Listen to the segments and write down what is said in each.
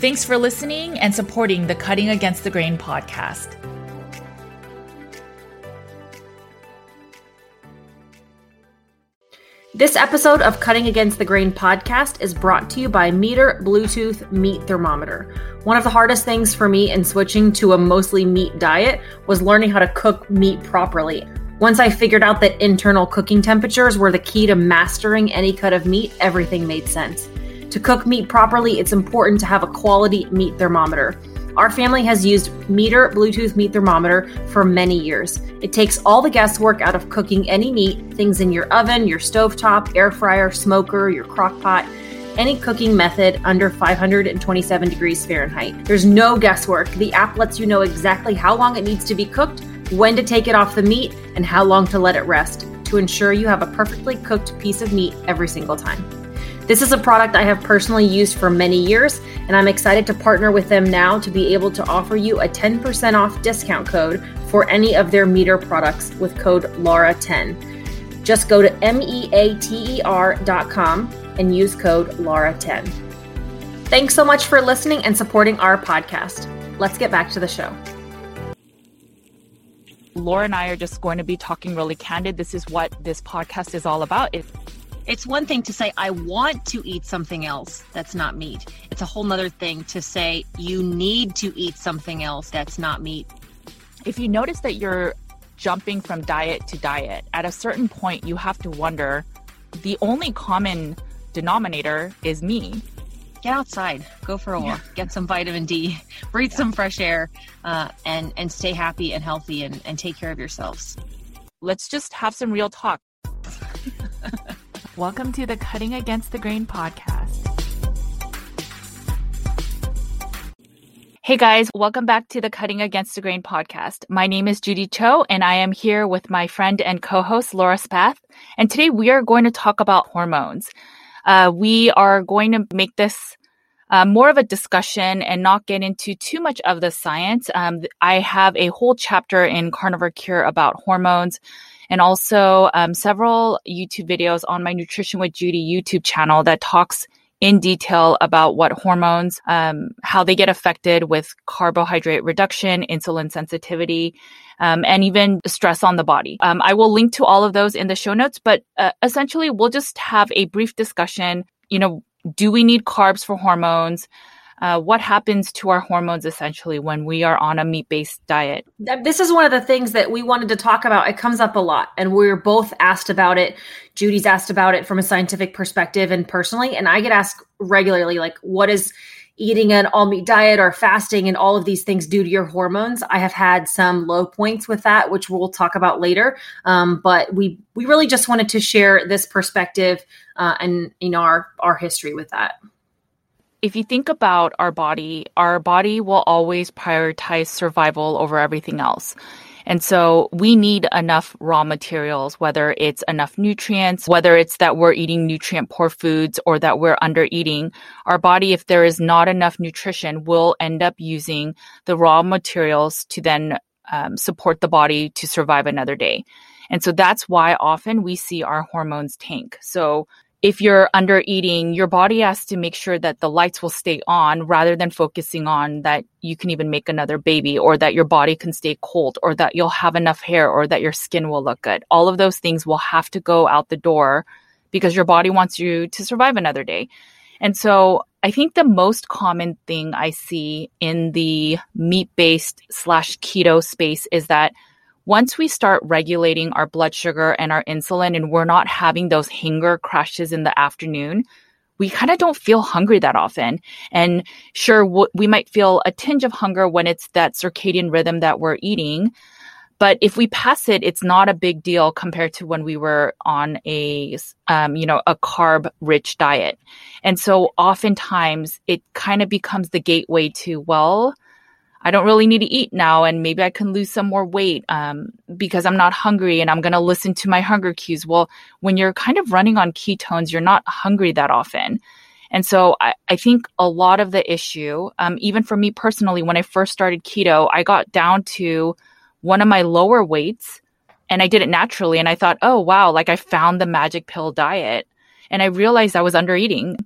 Thanks for listening and supporting the Cutting Against the Grain podcast. This episode of Cutting Against the Grain podcast is brought to you by MEATER Bluetooth Meat Thermometer. One of the hardest things for me in switching to a mostly meat diet was learning how to cook meat properly. Once I figured out that internal cooking temperatures were the key to mastering any cut of meat, everything made sense. To cook meat properly, it's important to have a quality meat thermometer. Our family has used MEATER Bluetooth meat thermometer for many years. It takes all the guesswork out of cooking any meat, things in your oven, your stovetop, air fryer, smoker, your crock pot, any cooking method under 527 degrees Fahrenheit. There's no guesswork. The app lets you know exactly how long it needs to be cooked, when to take it off the meat, and how long to let it rest to ensure you have a perfectly cooked piece of meat every single time. This is a product I have personally used for many years, and I'm excited to partner with them now to be able to offer you a 10% off discount code for any of their MEATER products with code LAURA10. Just go to meater.com and use code LAURA10. Thanks so much for listening and supporting our podcast. Let's get back to the show. Laura and I are just going to be talking really candid. This is what this podcast is all about. It, it's one thing to say, I want to eat something else that's not meat. It's a whole nother thing to say, you need to eat something else that's not meat. if you notice that you're jumping from diet to diet, at a certain point, you have to wonder the only common denominator is me. Get outside, go for a walk, get some vitamin D, breathe some fresh air, uh, and, and stay happy and healthy and, and take care of yourselves. Let's just have some real talk. Welcome to the Cutting Against the Grain podcast. Hey guys, welcome back to the Cutting Against the Grain podcast. My name is Judy Cho, and I am here with my friend and co host Laura Spath. And today we are going to talk about hormones. Uh, we are going to make this uh, more of a discussion and not get into too much of the science. Um, I have a whole chapter in Carnivore Cure about hormones and also um, several YouTube videos on my Nutrition with Judy YouTube channel that talks in detail about what hormones, um, how they get affected with carbohydrate reduction, insulin sensitivity, um, and even stress on the body. Um, I will link to all of those in the show notes, but uh, essentially we'll just have a brief discussion. You know, do we need carbs for hormones? Uh, what happens to our hormones essentially when we are on a meat based diet? This is one of the things that we wanted to talk about. It comes up a lot, and we're both asked about it. Judy's asked about it from a scientific perspective and personally, and I get asked regularly, like, what is eating an all meat diet or fasting and all of these things do to your hormones. I have had some low points with that, which we'll talk about later. Um, but we we really just wanted to share this perspective uh, and know our our history with that if you think about our body, our body will always prioritize survival over everything else. And so we need enough raw materials, whether it's enough nutrients, whether it's that we're eating nutrient poor foods or that we're under eating. Our body, if there is not enough nutrition, will end up using the raw materials to then um, support the body to survive another day. And so that's why often we see our hormones tank. So if you're under eating, your body has to make sure that the lights will stay on rather than focusing on that you can even make another baby or that your body can stay cold or that you'll have enough hair or that your skin will look good. All of those things will have to go out the door because your body wants you to survive another day. And so I think the most common thing I see in the meat based slash keto space is that once we start regulating our blood sugar and our insulin and we're not having those hunger crashes in the afternoon, we kind of don't feel hungry that often. And sure, we might feel a tinge of hunger when it's that circadian rhythm that we're eating. But if we pass it, it's not a big deal compared to when we were on a, um, you know, a carb rich diet. And so oftentimes it kind of becomes the gateway to, well, I don't really need to eat now and maybe I can lose some more weight um, because I'm not hungry and I'm going to listen to my hunger cues. Well, when you're kind of running on ketones, you're not hungry that often. And so I, I think a lot of the issue, um, even for me personally, when I first started keto, I got down to one of my lower weights and I did it naturally. And I thought, oh, wow, like I found the magic pill diet. And I realized I was under eating.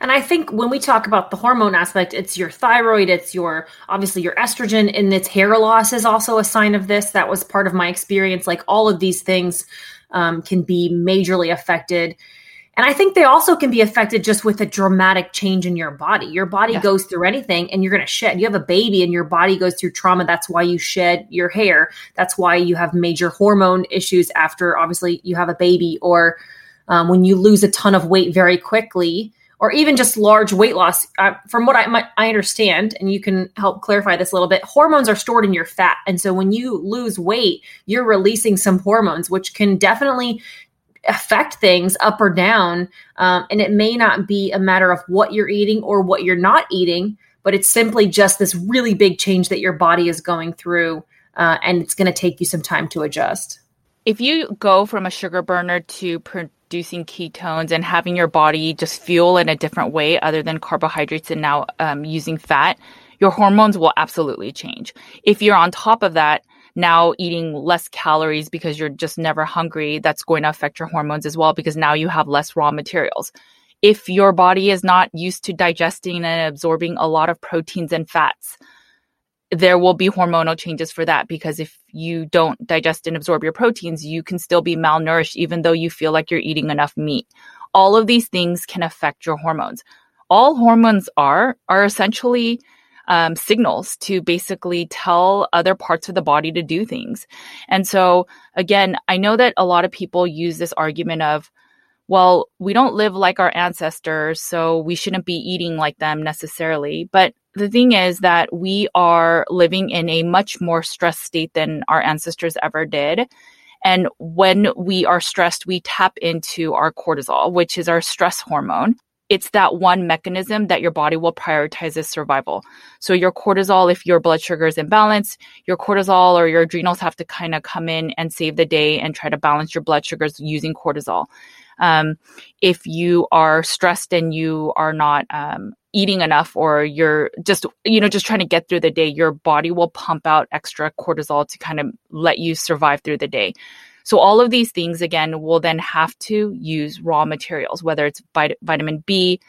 And I think when we talk about the hormone aspect, it's your thyroid, it's your obviously your estrogen, and its hair loss is also a sign of this. That was part of my experience. Like all of these things um, can be majorly affected. And I think they also can be affected just with a dramatic change in your body. Your body yeah. goes through anything and you're going to shed. You have a baby and your body goes through trauma. That's why you shed your hair. That's why you have major hormone issues after obviously you have a baby or um, when you lose a ton of weight very quickly or even just large weight loss. Uh, from what I, my, I understand, and you can help clarify this a little bit, hormones are stored in your fat. And so when you lose weight, you're releasing some hormones, which can definitely affect things up or down. Um, and it may not be a matter of what you're eating or what you're not eating, but it's simply just this really big change that your body is going through. Uh, and it's going to take you some time to adjust. If you go from a sugar burner to producing ketones and having your body just fuel in a different way other than carbohydrates and now um, using fat, your hormones will absolutely change. If you're on top of that, now eating less calories because you're just never hungry, that's going to affect your hormones as well because now you have less raw materials. If your body is not used to digesting and absorbing a lot of proteins and fats, there will be hormonal changes for that because if you don't digest and absorb your proteins, you can still be malnourished even though you feel like you're eating enough meat. All of these things can affect your hormones. All hormones are are essentially um, signals to basically tell other parts of the body to do things. And so, again, I know that a lot of people use this argument of, well, we don't live like our ancestors, so we shouldn't be eating like them necessarily. But the thing is that we are living in a much more stressed state than our ancestors ever did. And when we are stressed, we tap into our cortisol, which is our stress hormone. It's that one mechanism that your body will prioritize as survival. So your cortisol, if your blood sugar is imbalanced, your cortisol or your adrenals have to kind of come in and save the day and try to balance your blood sugars using cortisol. Um, if you are stressed and you are not um, eating enough or you're just you know just trying to get through the day your body will pump out extra cortisol to kind of let you survive through the day so all of these things again will then have to use raw materials whether it's vit- vitamin b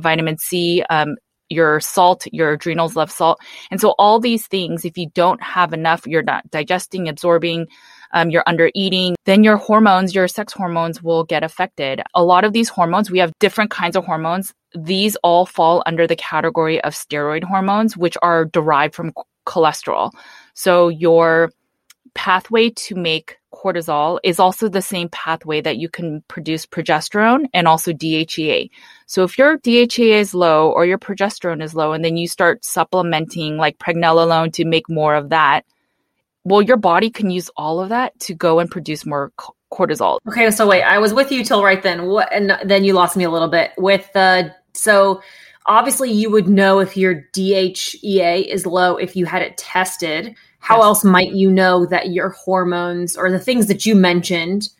vitamin c um, your salt, your adrenals love salt. And so all these things, if you don't have enough, you're not digesting, absorbing, um, you're under eating, then your hormones, your sex hormones will get affected. A lot of these hormones, we have different kinds of hormones. These all fall under the category of steroid hormones, which are derived from cholesterol. So your pathway to make cortisol is also the same pathway that you can produce progesterone and also DHEA. So if your DHEA is low or your progesterone is low, and then you start supplementing like pregnenolone to make more of that, well, your body can use all of that to go and produce more cortisol. Okay, so wait, I was with you till right then. What? And then you lost me a little bit with the so. Obviously, you would know if your DHEA is low if you had it tested. How yes. else might you know that your hormones or the things that you mentioned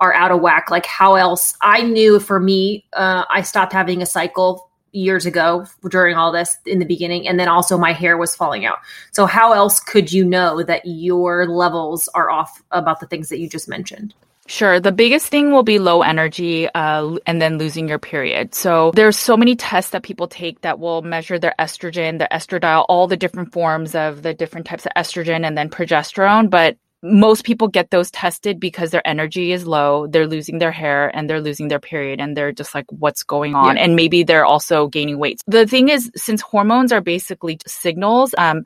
are out of whack? Like, how else? I knew for me, uh, I stopped having a cycle years ago during all this in the beginning and then also my hair was falling out so how else could you know that your levels are off about the things that you just mentioned Sure. The biggest thing will be low energy uh, and then losing your period. So there's so many tests that people take that will measure their estrogen, their estradiol, all the different forms of the different types of estrogen and then progesterone. But most people get those tested because their energy is low, they're losing their hair and they're losing their period and they're just like, what's going on? Yeah. And maybe they're also gaining weight. The thing is, since hormones are basically signals, um,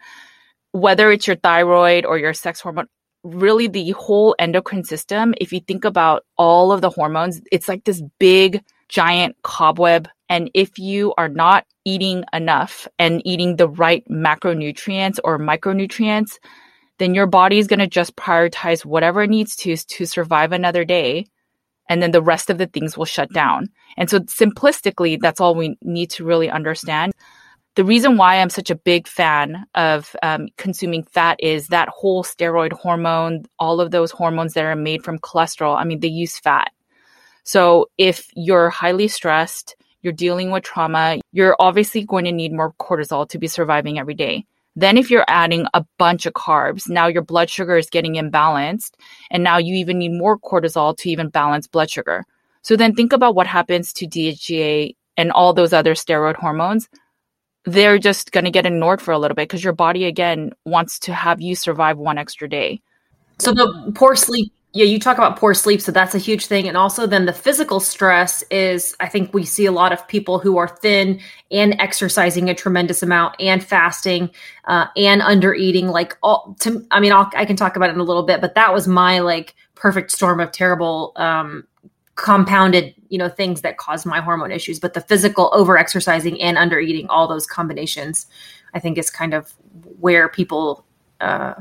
whether it's your thyroid or your sex hormone, really the whole endocrine system, if you think about all of the hormones, it's like this big, giant cobweb. And if you are not eating enough and eating the right macronutrients or micronutrients, then your body is going to just prioritize whatever it needs to to survive another day. And then the rest of the things will shut down. And so simplistically, that's all we need to really understand the reason why I'm such a big fan of um, consuming fat is that whole steroid hormone, all of those hormones that are made from cholesterol. I mean, they use fat. So if you're highly stressed, you're dealing with trauma, you're obviously going to need more cortisol to be surviving every day. Then, if you're adding a bunch of carbs, now your blood sugar is getting imbalanced, and now you even need more cortisol to even balance blood sugar. So, then think about what happens to DHEA and all those other steroid hormones they're just going to get ignored for a little bit because your body again wants to have you survive one extra day. So the poor sleep, yeah, you talk about poor sleep, so that's a huge thing. And also then the physical stress is I think we see a lot of people who are thin and exercising a tremendous amount and fasting uh, and under eating like all to I mean I'll, I can talk about it in a little bit, but that was my like perfect storm of terrible um, compounded you know things that cause my hormone issues but the physical over exercising and under eating all those combinations i think is kind of where people uh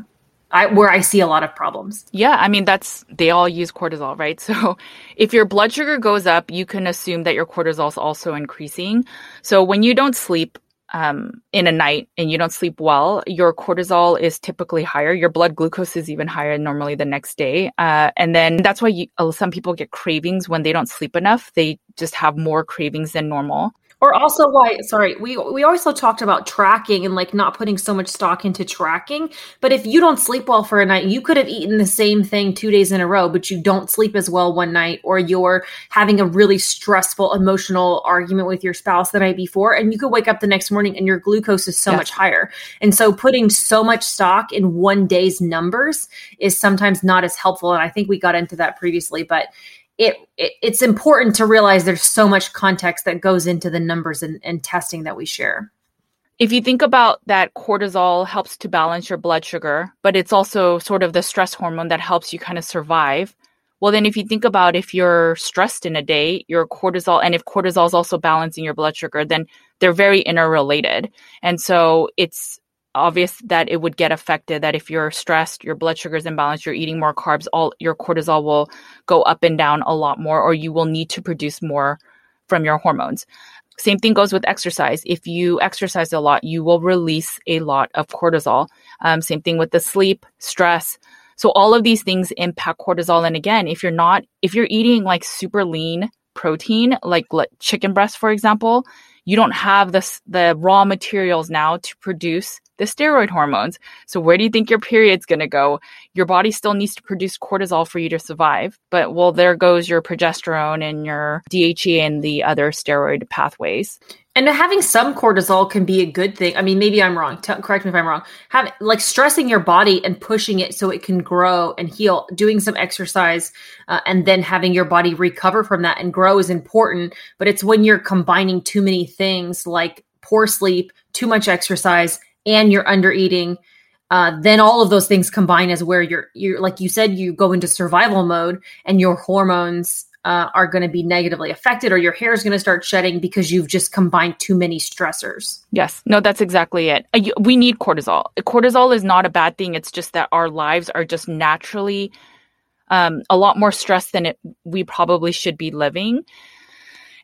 I, where I see a lot of problems. Yeah, I mean that's they all use cortisol, right? So if your blood sugar goes up, you can assume that your cortisol is also increasing. So when you don't sleep, um, in a night and you don't sleep well, your cortisol is typically higher. Your blood glucose is even higher normally the next day. Uh, and then that's why you, uh, some people get cravings when they don't sleep enough. They just have more cravings than normal or also why sorry we we also talked about tracking and like not putting so much stock into tracking but if you don't sleep well for a night you could have eaten the same thing two days in a row but you don't sleep as well one night or you're having a really stressful emotional argument with your spouse the night before and you could wake up the next morning and your glucose is so much higher. And so putting so much stock in one day's numbers is sometimes not as helpful and i think we got into that previously but it, it, it's important to realize there's so much context that goes into the numbers and, and testing that we share. If you think about that cortisol helps to balance your blood sugar, but it's also sort of the stress hormone that helps you kind of survive. Well, then if you think about if you're stressed in a day, your cortisol, and if cortisol is also balancing your blood sugar, then they're very interrelated. And so it's obvious that it would get affected that if you're stressed your blood sugar is imbalanced you're eating more carbs all your cortisol will go up and down a lot more or you will need to produce more from your hormones. Same thing goes with exercise. If you exercise a lot you will release a lot of cortisol. Um, same thing with the sleep stress. So all of these things impact cortisol. And again if you're not if you're eating like super lean protein like like chicken breast for example you don't have the, the raw materials now to produce the steroid hormones. So where do you think your period's going to go? Your body still needs to produce cortisol for you to survive. But well, there goes your progesterone and your DHEA and the other steroid pathways. And having some cortisol can be a good thing. I mean, maybe I'm wrong. T- correct me if I'm wrong. Have like stressing your body and pushing it so it can grow and heal. Doing some exercise uh, and then having your body recover from that and grow is important. But it's when you're combining too many things like poor sleep, too much exercise, and you're under eating. Uh, then all of those things combine as where you're you're like you said you go into survival mode and your hormones uh, are going to be negatively affected or your hair is going to start shedding because you've just combined too many stressors. Yes. No, that's exactly it. Uh, we need cortisol. Cortisol is not a bad thing. It's just that our lives are just naturally um, a lot more stressed than it, we probably should be living.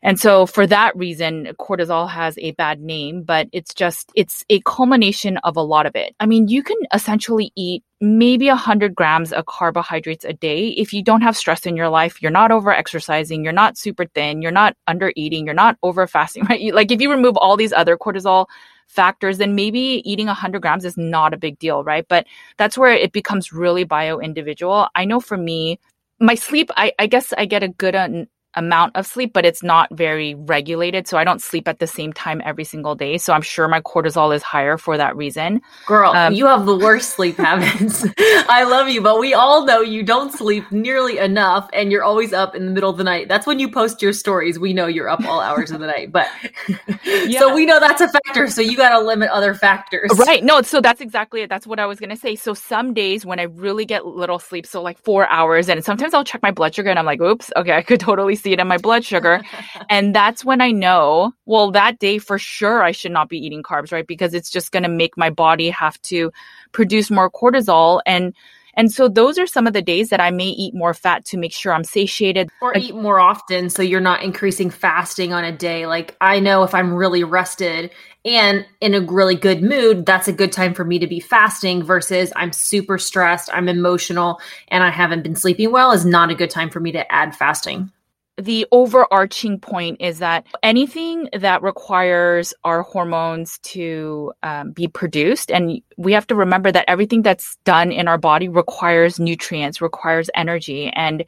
And so for that reason, cortisol has a bad name, but it's just, it's a culmination of a lot of it. I mean, you can essentially eat maybe 100 grams of carbohydrates a day. If you don't have stress in your life you're not over exercising you're not super thin you're not under eating you're not over fasting right like if you remove all these other cortisol factors then maybe eating 100 grams is not a big deal right? But that's where it becomes really bio individual i know for me my sleep, I, I guess I get a good uh, un- amount of sleep, but it's not very regulated. So I don't sleep at the same time every single day. So I'm sure my cortisol is higher for that reason. Girl, um, you have the worst sleep habits. I love you, but we all know you don't sleep nearly enough and you're always up in the middle of the night. That's when you post your stories. We know you're up all hours of the night, but yeah. so we know that's a factor. So you got to limit other factors. Right. No, so that's exactly it. That's what I was going to say. So some days when I really get little sleep, so like four hours, and sometimes I'll check my blood sugar and I'm like, oops, okay, I could totally see it in my blood sugar. and that's when I know, well, that day for sure I should not be eating carbs, right? Because it's just going to make my body have to produce more cortisol and and so those are some of the days that I may eat more fat to make sure I'm satiated. Or eat more often so you're not increasing fasting on a day. Like I know if I'm really rested and in a really good mood, that's a good time for me to be fasting versus I'm super stressed, I'm emotional, and I haven't been sleeping well is not a good time for me to add fasting the overarching point is that anything that requires our hormones to um, be produced, and we have to remember that everything that's done in our body requires nutrients, requires energy, and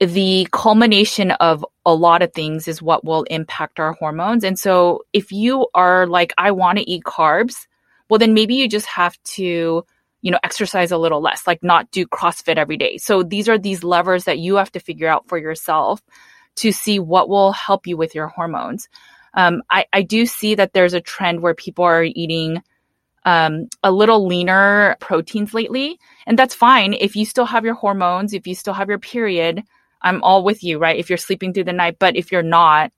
the culmination of a lot of things is what will impact our hormones. And so, if you are like, I want to eat carbs, well, then maybe you just have to you know, exercise a little less, like not do CrossFit every day. So these are these levers that you have to figure out for yourself to see what will help you with your hormones. Um, I, I do see that there's a trend where people are eating um, a little leaner proteins lately, and that's fine. If you still have your hormones, if you still have your period, I'm all with you, right? If you're sleeping through the night, but if you're not,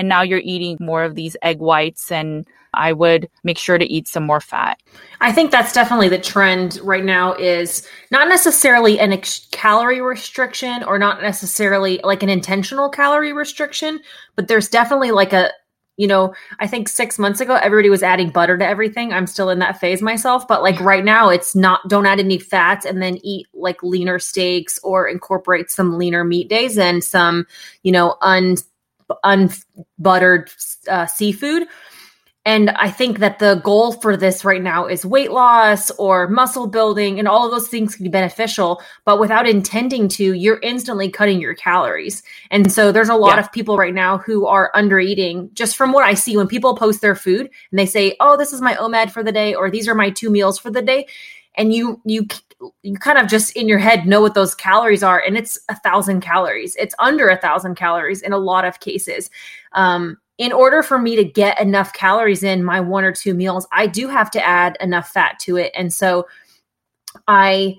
and now you're eating more of these egg whites and I would make sure to eat some more fat. I think that's definitely the trend right now is not necessarily an ex- calorie restriction or not necessarily like an intentional calorie restriction, but there's definitely like a you know, I think 6 months ago everybody was adding butter to everything. I'm still in that phase myself, but like right now it's not don't add any fats and then eat like leaner steaks or incorporate some leaner meat days and some, you know, un unbuttered uh, seafood and I think that the goal for this right now is weight loss or muscle building, and all of those things can be beneficial. But without intending to, you're instantly cutting your calories. And so there's a lot yeah. of people right now who are under eating. Just from what I see, when people post their food and they say, "Oh, this is my OMAD for the day," or "These are my two meals for the day," and you you you kind of just in your head know what those calories are, and it's a thousand calories. It's under a thousand calories in a lot of cases. Um, in order for me to get enough calories in my one or two meals, I do have to add enough fat to it. And so I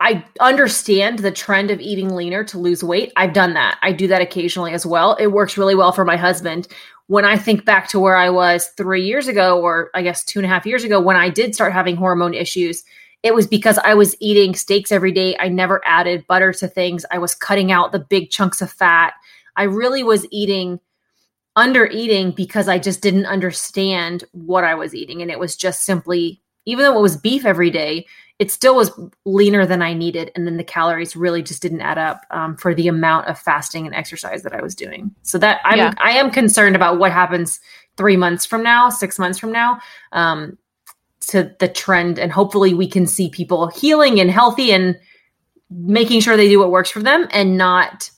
I understand the trend of eating leaner to lose weight. I've done that. I do that occasionally as well. It works really well for my husband. When I think back to where I was three years ago, or I guess two and a half years ago, when I did start having hormone issues, it was because I was eating steaks every day. I never added butter to things. I was cutting out the big chunks of fat. I really was eating under eating because I just didn't understand what I was eating. And it was just simply, even though it was beef every day, it still was leaner than I needed. And then the calories really just didn't add up um, for the amount of fasting and exercise that I was doing. So that I'm, yeah. I am concerned about what happens three months from now, six months from now. Um, to the trend and hopefully we can see people healing and healthy and making sure they do what works for them and not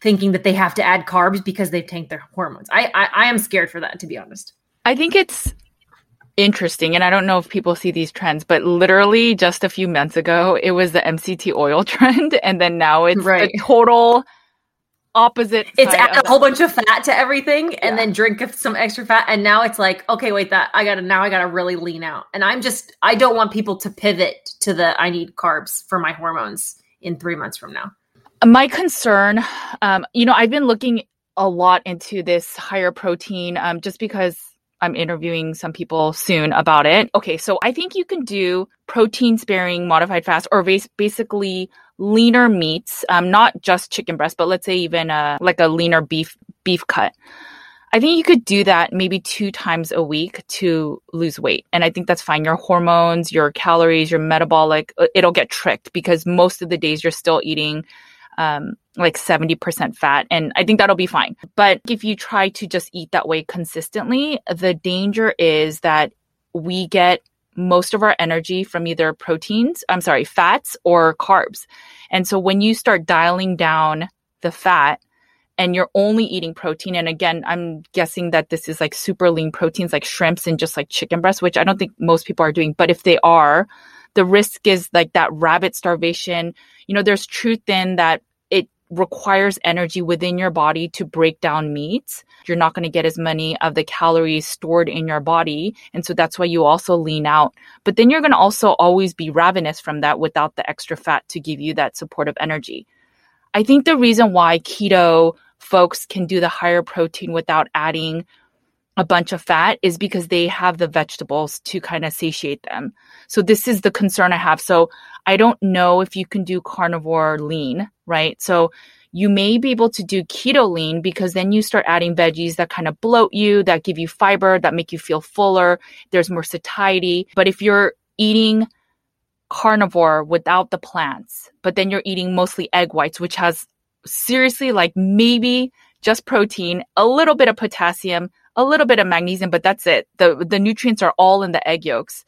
thinking that they have to add carbs because they've tanked their hormones. I, I, I am scared for that, to be honest. I think it's interesting, and I don't know if people see these trends, but literally just a few months ago, it was the MCT oil trend, and then now it's right. the total opposite. It's add a whole bunch of fat to everything, and then drink some extra fat, and now it's like, okay, wait, that I gotta now I gotta really lean out, and I'm just I don't want people to pivot to the I need carbs for my hormones in three months from now my concern, um, you know, I've been looking a lot into this higher protein um, just because I'm interviewing some people soon about it. Okay, so I think you can do protein sparing modified fast or basically leaner meats, um, not just chicken breast, but let's say even a, like a leaner beef beef cut. I think you could do that maybe two times a week to lose weight. And I think that's fine. Your hormones, your calories, your metabolic, uh, it'll get tricked because most of the days you're still eating um, like 70% fat. And I think that'll be fine. But if you try to just eat that way consistently, the danger is that we get most of our energy from either proteins, I'm sorry, fats or carbs. And so when you start dialing down the fat and you're only eating protein, and again, I'm guessing that this is like super lean proteins like shrimps and just like chicken breast, which I don't think most people are doing, but if they are, the risk is like that rabbit starvation. You know, there's truth in that requires energy within your body to break down meats. You're not going to get as many of the calories stored in your body. And so that's why you also lean out. But then you're going to also always be ravenous from that without the extra fat to give you that supportive energy. I think the reason why keto folks can do the higher protein without adding a bunch of fat is because they have the vegetables to kind of satiate them. So this is the concern I have. So I don't know if you can do carnivore lean, right? So you may be able to do keto lean because then you start adding veggies that kind of bloat you, that give you fiber, that make you feel fuller. There's more satiety. But if you're eating carnivore without the plants, but then you're eating mostly egg whites, which has seriously like maybe just protein, a little bit of potassium, a little bit of magnesium, but that's it. The the nutrients are all in the egg yolks.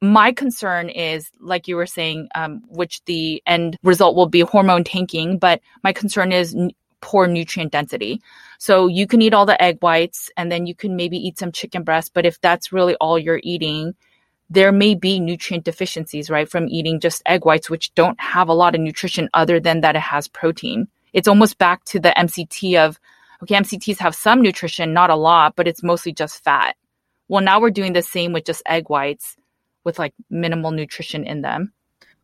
My concern is, like you were saying, um, which the end result will be hormone tanking, but my concern is n- poor nutrient density. So you can eat all the egg whites and then you can maybe eat some chicken breast, but if that's really all you're eating, there may be nutrient deficiencies, right, from eating just egg whites, which don't have a lot of nutrition other than that it has protein. It's almost back to the MCT of okay, MCTs have some nutrition, not a lot, but it's mostly just fat. Well, now we're doing the same with just egg whites with like minimal nutrition in them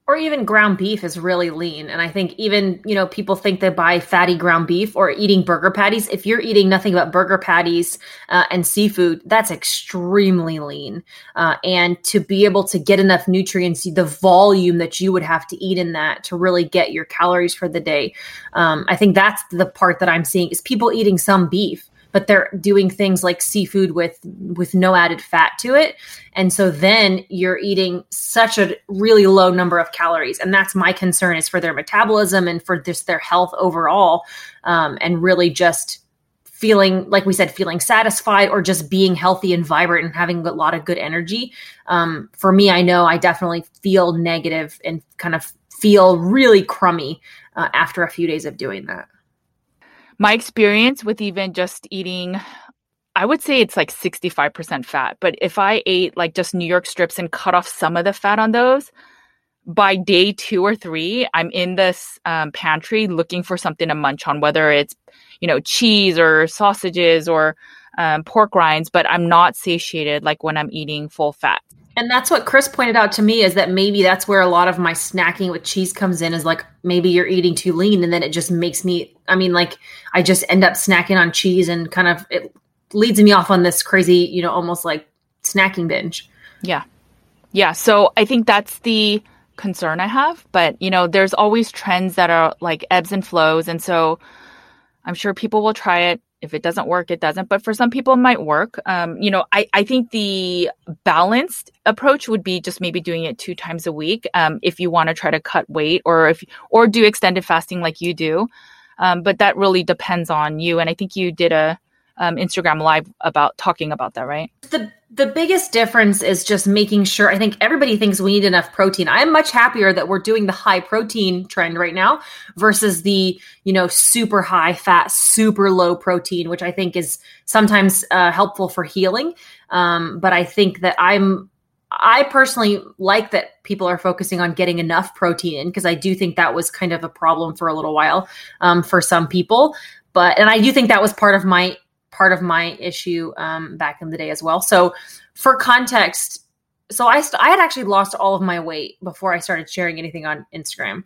or even ground beef is really lean. And i think even you know people think they buy fatty ground beef or eating burger patties. If you're eating nothing but burger patties uh, and seafood that's extremely lean. Uh, and to be able to get enough nutrients the volume that you would have to eat in that to really get your calories for the day. Um, i think that's the part that i'm seeing is people eating some beef but they're doing things like seafood with with no added fat to it. And so then you're eating such a really low number of calories. And that's my concern is for their metabolism and for just their health overall um, and really just feeling like we said feeling satisfied or just being healthy and vibrant and having a lot of good energy. Um, for me i know i definitely feel negative and kind of feel really crummy uh, after a few days of doing that my experience with even just eating I would say it's like 65% fat. But if I ate like just New York strips and cut off some of the fat on those, by day two or three, I'm in this um, pantry looking for something to munch on, whether it's, you know, cheese or sausages or um, pork rinds, but I'm not satiated like when I'm eating full fat. And that's what Chris pointed out to me is that maybe that's where a lot of my snacking with cheese comes in is like maybe you're eating too lean and then it just makes me I mean like I just end up snacking on cheese and kind of it leads me off on this crazy, you know, almost like snacking binge. Yeah. Yeah, so I think that's the concern I have, but you know, there's always trends that are like ebbs and flows and so I'm sure people will try it if it doesn't work, it doesn't. But for some people, it might work. Um, you know, I, I think the balanced approach would be just maybe doing it two times a week um, if you want to try to cut weight or if or do extended fasting like you do. Um, but that really depends on you. And I think you did a um, Instagram live about talking about that, right? The the biggest difference is just making sure. I think everybody thinks we need enough protein. I'm much happier that we're doing the high protein trend right now versus the you know super high fat, super low protein, which I think is sometimes uh, helpful for healing. Um, but I think that I'm I personally like that people are focusing on getting enough protein in because I do think that was kind of a problem for a little while um, for some people. But and I do think that was part of my part of my issue um, back in the day as well. So, for context, so I st- I had actually lost all of my weight before I started sharing anything on Instagram.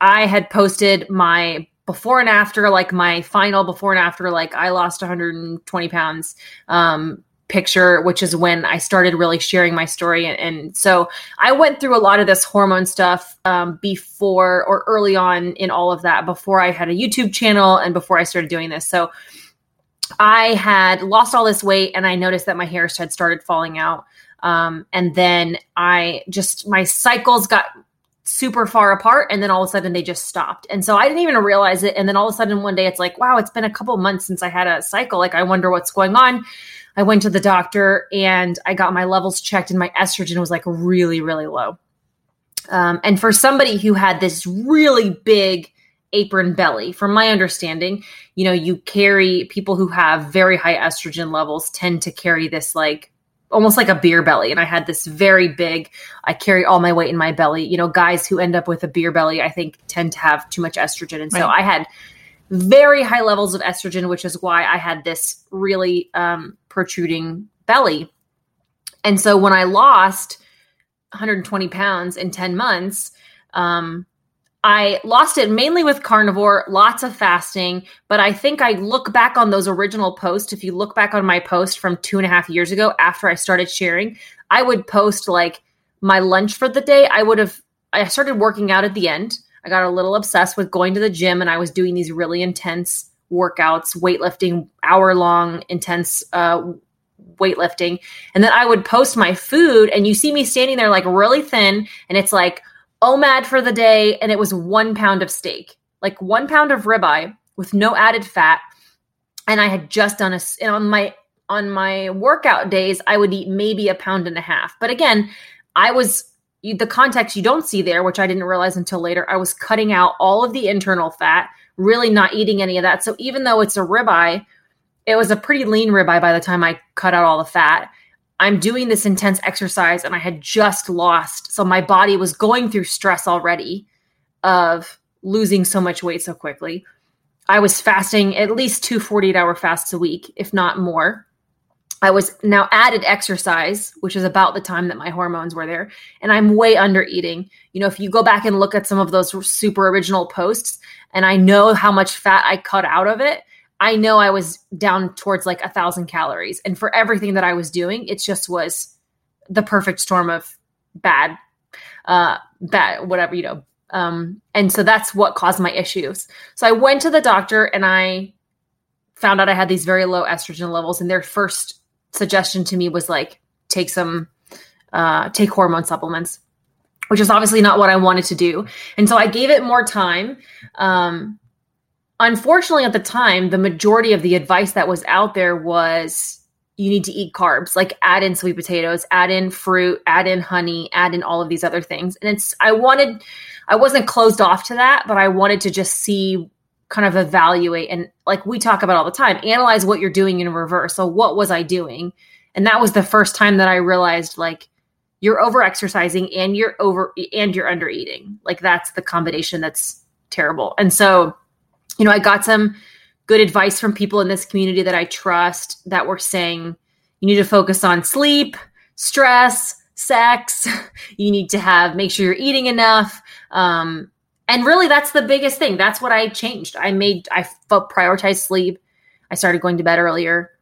I had posted my before and after, like my final before and after, like I lost 120 pounds um, picture, which is when I started really sharing my story. And, and, so I went through a lot of this hormone stuff um, before or early on in all of that, before I had a YouTube channel and before I started doing this. So I had lost all this weight and I noticed that my hair had started falling out. Um, and then I just, my cycles got super far apart and then all of a sudden they just stopped. And so I didn't even realize it. And then all of a sudden one day it's like, wow, it's been a couple months since I had a cycle. Like, I wonder what's going on. I went to the doctor and I got my levels checked, and my estrogen was like really, really low. Um, and for somebody who had this really big apron belly, from my understanding, you know, you carry people who have very high estrogen levels tend to carry this like almost like a beer belly. And I had this very big, I carry all my weight in my belly. You know, guys who end up with a beer belly, I think tend to have too much estrogen. And so right. I had very high levels of estrogen, which is why I had this really um, protruding belly. And so when I lost 120 pounds in 10 months, um, I lost it mainly with carnivore, lots of fasting. But I think I look back on those original posts. If you look back on my post from two and a half years ago after I started sharing, I would post like my lunch for the day. I would have, I started working out at the end. I got a little obsessed with going to the gym and I was doing these really intense workouts, weightlifting, hour long, intense uh, weightlifting. And then I would post my food and you see me standing there like really thin and it's like, OMAD for the day, and it was one pound of steak, like one pound of ribeye with no added fat. And I had just done a on my on my workout days, I would eat maybe a pound and a half. But again, I was the context you don't see there, which I didn't realize until later. I was cutting out all of the internal fat, really not eating any of that. So even though it's a ribeye, it was a pretty lean ribeye by the time I cut out all the fat. I'm doing this intense exercise and I had just lost. So my body was going through stress already of losing so much weight so quickly. I was fasting at least two 48 hour fasts a week, if not more. I was now added exercise, which is about the time that my hormones were there, and I'm way under eating. You know, if you go back and look at some of those super original posts, and I know how much fat I cut out of it, I know I was down towards like a thousand calories. And for everything that I was doing, it just was the perfect storm of bad, uh, bad, whatever, you know. Um, and so that's what caused my issues. So I went to the doctor and I found out I had these very low estrogen levels. And their first suggestion to me was like, take some, uh, take hormone supplements, which is obviously not what I wanted to do. And so I gave it more time. Um, unfortunately at the time the majority of the advice that was out there was you need to eat carbs. Like add in sweet potatoes add in fruit add in honey add in all of these other things. And it's i wanted i wasn't closed off to that but i wanted to just see kind of evaluate and like we talk about all the time analyze what you're doing in reverse. So what was i doing? And that was the first time that i realized like you're over exercising and you're over and you're under eating like that's the combination that's terrible. And so you know, I got some good advice from people in this community that I trust that were saying you need to focus on sleep, stress, sex. You need to have make sure you're eating enough. Um, and really, that's the biggest thing. That's what I changed. I made I prioritized sleep. I started going to bed earlier.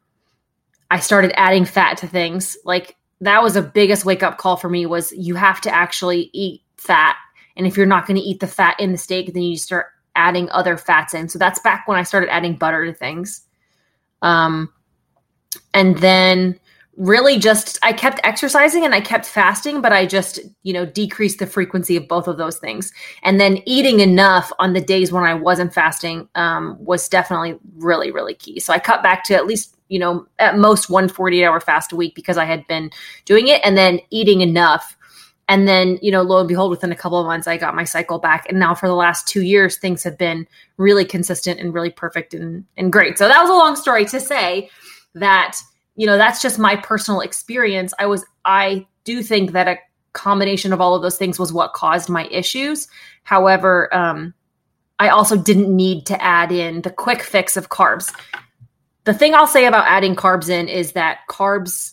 I started adding fat to things. Like that was a biggest wake up call for me. Was you have to actually eat fat, and if you're not going to eat the fat in the steak, then you start adding other fats in. So that's back when I started adding butter to things. Um, and then really just I kept exercising and I kept fasting, but I just, you know, decreased the frequency of both of those things. And then eating enough on the days when I wasn't fasting um, was definitely really, really key. So I cut back to at least, you know, at most one 48 hour fast a week because I had been doing it and then eating enough and then, you know, lo and behold, within a couple of months, I got my cycle back. And now for the last two years, things have been really consistent and really perfect and, and great. So that was a long story to say that, you know, that's just my personal experience. I was, I do think that a combination of all of those things was what caused my issues. However, um, I also didn't need to add in the quick fix of carbs. The thing I'll say about adding carbs in is that carbs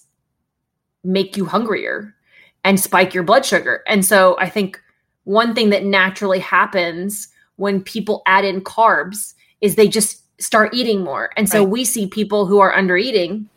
make you hungrier and spike your blood sugar. And so I think one thing that naturally happens when people add in carbs is they just start eating more. And so right. we see people who are under eating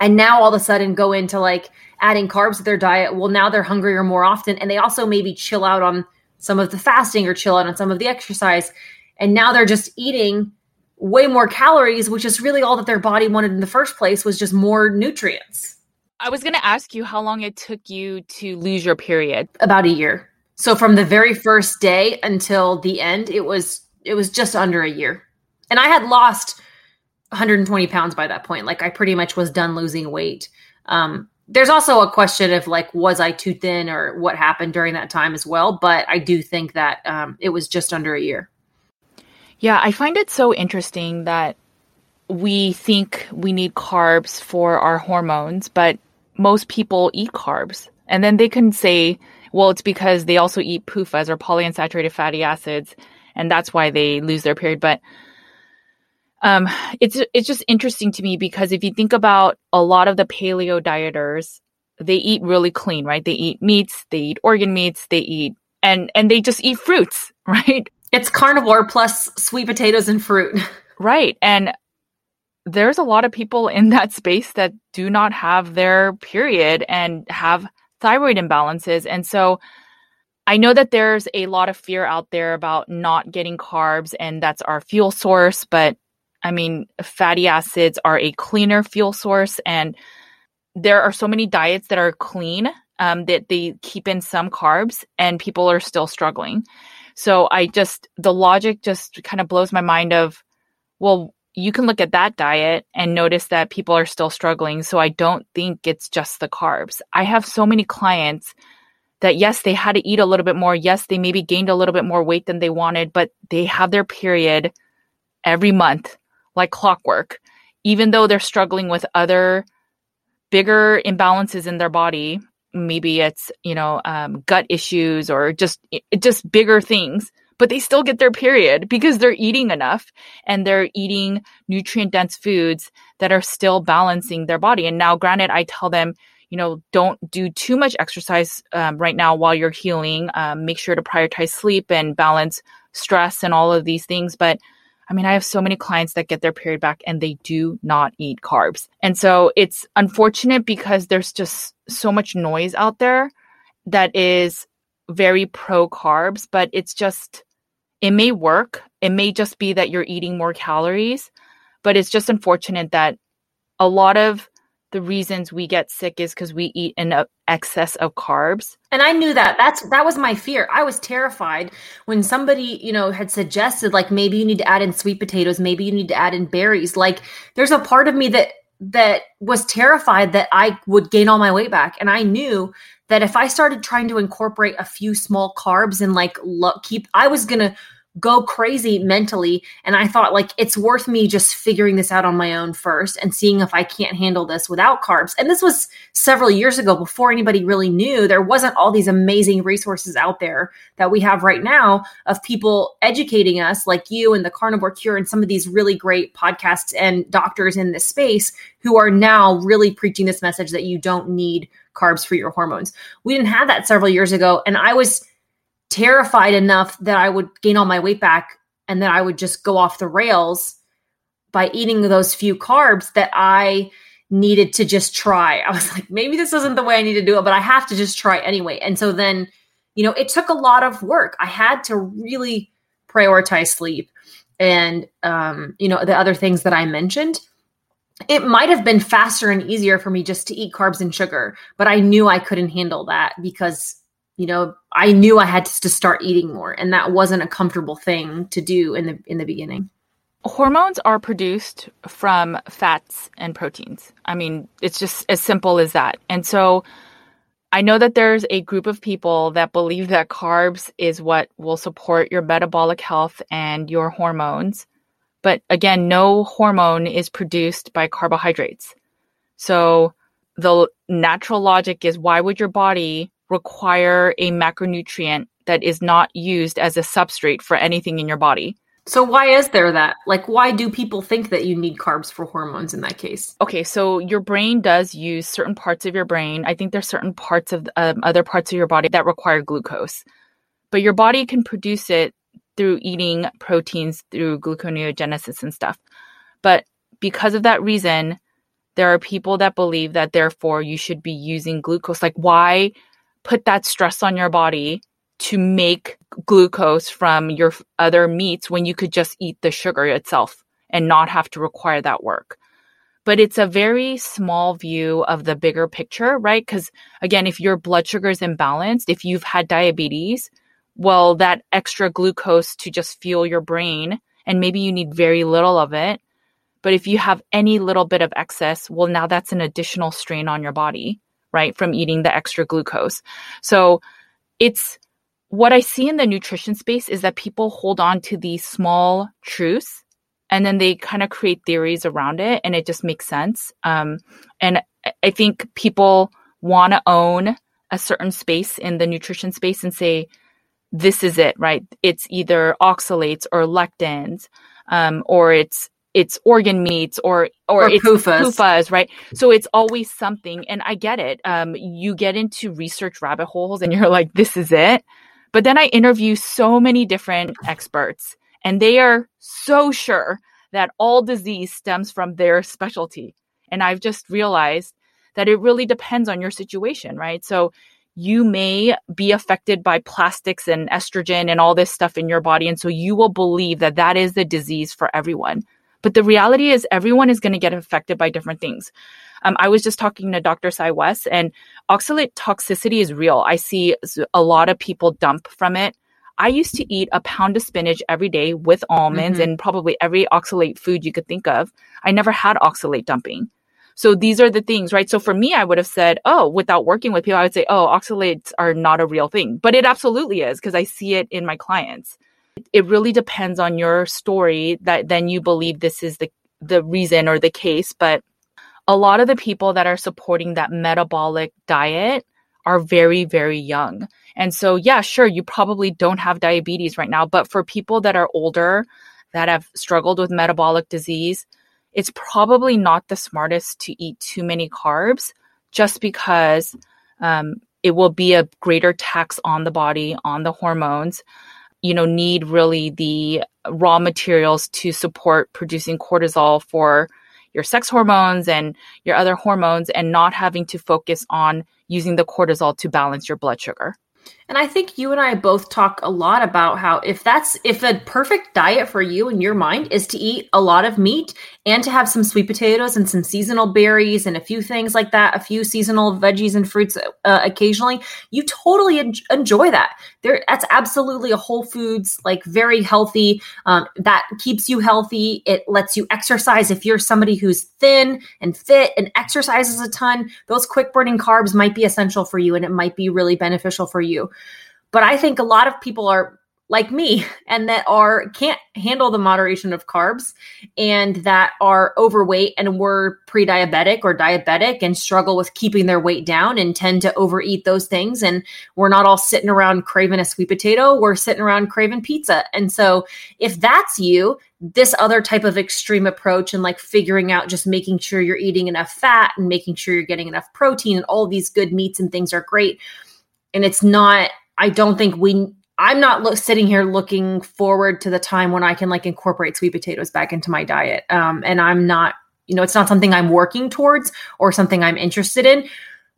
and now all of a sudden go into like adding carbs to their diet. Well, now they're hungrier more often and they also maybe chill out on some of the fasting or chill out on some of the exercise. And now they're just eating way more calories, which is really all that their body wanted in the first place was just more nutrients. I was going to ask you how long it took you to lose your period. About a year. So from the very first day until the end, it was it was just under a year. And I had lost 120 pounds by that point. Like I pretty much was done losing weight. Um, there's also a question of like, was I too thin or what happened during that time as well? But I do think that um, it was just under a year. Yeah, I find it so interesting that we think we need carbs for our hormones, but most people eat carbs. And then they can say, well, it's because they also eat PUFAs or polyunsaturated fatty acids, and that's why they lose their period. But um, it's it's just interesting to me because if you think about a lot of the paleo dieters, they eat really clean, right? They eat meats, they eat organ meats, they eat and and they just eat fruits, right? It's carnivore plus sweet potatoes and fruit. Right. And there's a lot of people in that space that do not have their period and have thyroid imbalances. And so I know that there's a lot of fear out there about not getting carbs, and that's our fuel source. But I mean, fatty acids are a cleaner fuel source, and there are so many diets that are clean um, that they keep in some carbs, and people are still struggling. So I just, the logic just kind of blows my mind of, well, you can look at that diet and notice that people are still struggling. So I don't think it's just the carbs. I have so many clients that yes, they had to eat a little bit more. Yes, they maybe gained a little bit more weight than they wanted, but they have their period every month like clockwork, even though they're struggling with other bigger imbalances in their body. Maybe it's, you know, um, gut issues or just, just bigger things but they still get their period because they're eating enough and they're eating nutrient dense foods that are still balancing their body. And now, granted, I tell them, you know, don't do too much exercise um, right now while you're healing. Um, make sure to prioritize sleep and balance stress and all of these things. But I mean, I have so many clients that get their period back and they do not eat carbs. And so it's unfortunate because there's just so much noise out there that is very pro carbs, but it's just, it may work. It may just be that you're eating more calories, but it's just unfortunate that a lot of the reasons we get sick is because we eat an excess of carbs. And I knew that. That's that was my fear. I was terrified when somebody, you know, had suggested like maybe you need to add in sweet potatoes, maybe you need to add in berries. Like there's a part of me that that was terrified that I would gain all my weight back. And I knew that if I started trying to incorporate a few small carbs and like keep, I was going to go crazy mentally. And I thought, like, it's worth me just figuring this out on my own first and seeing if I can't handle this without carbs. And this was several years ago before anybody really knew. There wasn't all these amazing resources out there that we have right now of people educating us, like you and the Carnivore Cure, and some of these really great podcasts and doctors in this space who are now really preaching this message that you don't need carbs for your hormones. We didn't have that several years ago. And I was, terrified enough that I would gain all my weight back and that I would just go off the rails by eating those few carbs that I needed to just try. I was like, maybe this isn't the way I need to do it, but I have to just try anyway. And so then, you know, it took a lot of work. I had to really prioritize sleep and, um, you know, the other things that I mentioned. It might have been faster and easier for me just to eat carbs and sugar, but I knew I couldn't handle that because you know i knew i had to start eating more and that wasn't a comfortable thing to do in the in the beginning. Hormones are produced from fats and proteins. I mean it's just as simple as that. And so i know that there's a group of people that believe that carbs is what will support your metabolic health and your hormones. But again no hormone is produced by carbohydrates. So the natural logic is why would your body require a macronutrient that is not used as a substrate for anything in your body. So why is there that? Like why do people think that you need carbs for hormones in that case? Okay, so your brain does use certain parts of your brain. I think there's certain parts of um, other parts of your body that require glucose. But your body can produce it through eating proteins through gluconeogenesis and stuff. But because of that reason, there are people that believe that therefore you should be using glucose. Like why put that stress on your body to make glucose from your other meats when you could just eat the sugar itself and not have to require that work. But it's a very small view of the bigger picture, right? Because again, if your blood sugar is imbalanced, if you've had diabetes, well, that extra glucose to just fuel your brain, and maybe you need very little of it, But if you have any little bit of excess, well, now that's an additional strain on your body, right? From eating the extra glucose. So it's what I see in the nutrition space is that people hold on to these small truths and then they kind of create theories around it and it just makes sense. Um, and I think people want to own a certain space in the nutrition space and say, this is it, right? It's either oxalates or lectins, um, or it's it's organ meats or or, Or it's PUFAs. PUFAs, right? So it's always something, and I get it. Um, you get into research rabbit holes, and you're like, this is it. But then I interview so many different experts, and they are so sure that all disease stems from their specialty. And I've just realized that it really depends on your situation, right? So you may be affected by plastics and estrogen and all this stuff in your body. And so you will believe that that is the disease for everyone. But the reality is, everyone is going to get affected by different things. Um, I was just talking to Dr. Sai West, and oxalate toxicity is real. I see a lot of people dump from it. I used to eat a pound of spinach every day with almonds Mhm. and probably every oxalate food you could think of. I never had oxalate dumping. So these are the things, right? So for me, I would have said, oh, without working with people, I would say, oh, oxalates are not a real thing. But it absolutely is because I see it in my clients. It really depends on your story that then you believe this is the, the reason or the case. But a lot of the people that are supporting that metabolic diet are very, very young. And so, yeah, sure, you probably don't have diabetes right now, but for people that are older, that have struggled with metabolic disease, it's probably not the smartest to eat too many carbs just because um, it will be a greater tax on the body, on the hormones. You know, need really the raw materials to support producing cortisol for your sex hormones and your other hormones and not having to focus on using the cortisol to balance your blood sugar. And I think you and I both talk a lot about how if that's if a perfect diet for you in your mind is to eat a lot of meat and to have some sweet potatoes and some seasonal berries and a few things like that, a few seasonal veggies and fruits uh, occasionally, you totally en- enjoy that. There, that's absolutely a whole foods like very healthy. Um, that keeps you healthy. It lets you exercise. If you're somebody who's thin and fit and exercises a ton, those quick burning carbs might be essential for you and it might be really beneficial for you. But I think a lot of people are like me and that are can't handle the moderation of carbs and that are overweight and were pre-diabetic or diabetic and struggle with keeping their weight down and tend to overeat those things. And we're not all sitting around craving a sweet potato. We're sitting around craving pizza. And so if that's you this other type of extreme approach and like figuring out just making sure you're eating enough fat and making sure you're getting enough protein and all these good meats and things are great and it's not i don't think we i'm not lo- sitting here looking forward to the time when i can like incorporate sweet potatoes back into my diet. Um, and i'm not you know it's not something i'm working towards or something i'm interested in.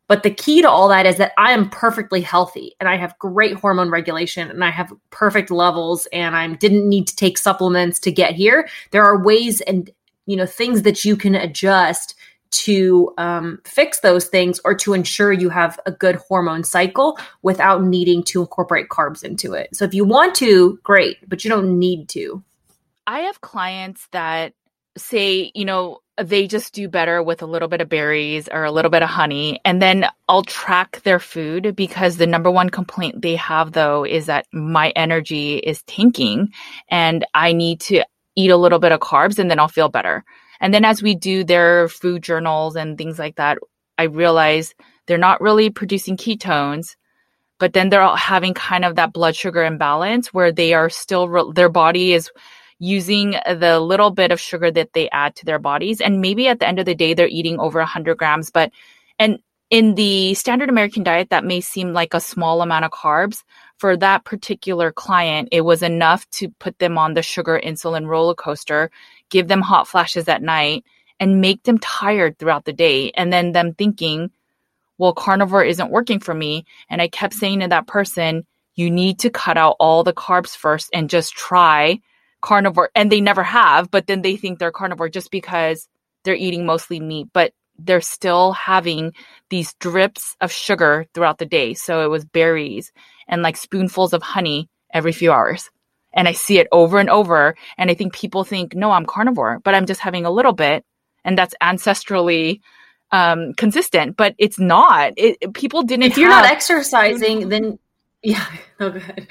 But the key to all that is that i am perfectly healthy and i have great hormone regulation and i have perfect levels and i didn't need to take supplements to get here. There are ways and you know things that you can adjust to um, fix those things or to ensure you have a good hormone cycle without needing to incorporate carbs into it. So if you want to, great, but you don't need to. I have clients that say, you know, they just do better with a little bit of berries or a little bit of honey. And then I'll track their food because the number one complaint they have, though, is that my energy is tanking and I need to eat a little bit of carbs and then I'll feel better. And then as we do their food journals and things like that, I realize they're not really producing ketones, but then they're all having kind of that blood sugar imbalance where they are still, re- their body is using the little bit of sugar that they add to their bodies. And maybe at the end of the day, they're eating over 100 grams. But, and in the standard American diet, that may seem like a small amount of carbs. For that particular client, it was enough to put them on the sugar insulin roller coaster, give them hot flashes at night, and make them tired throughout the day. And then them thinking, well, carnivore isn't working for me. And I kept saying to that person, you need to cut out all the carbs first and just try carnivore. And they never have, but then they think they're carnivore just because they're eating mostly meat, but they're still having these drips of sugar throughout the day. So it was berries and like spoonfuls of honey every few hours. And I see it over and over. And I think people think, no, I'm carnivore, but I'm just having a little bit. And that's ancestrally um, consistent, but it's not. It, people didn't. If you're have- not exercising, then yeah, oh good.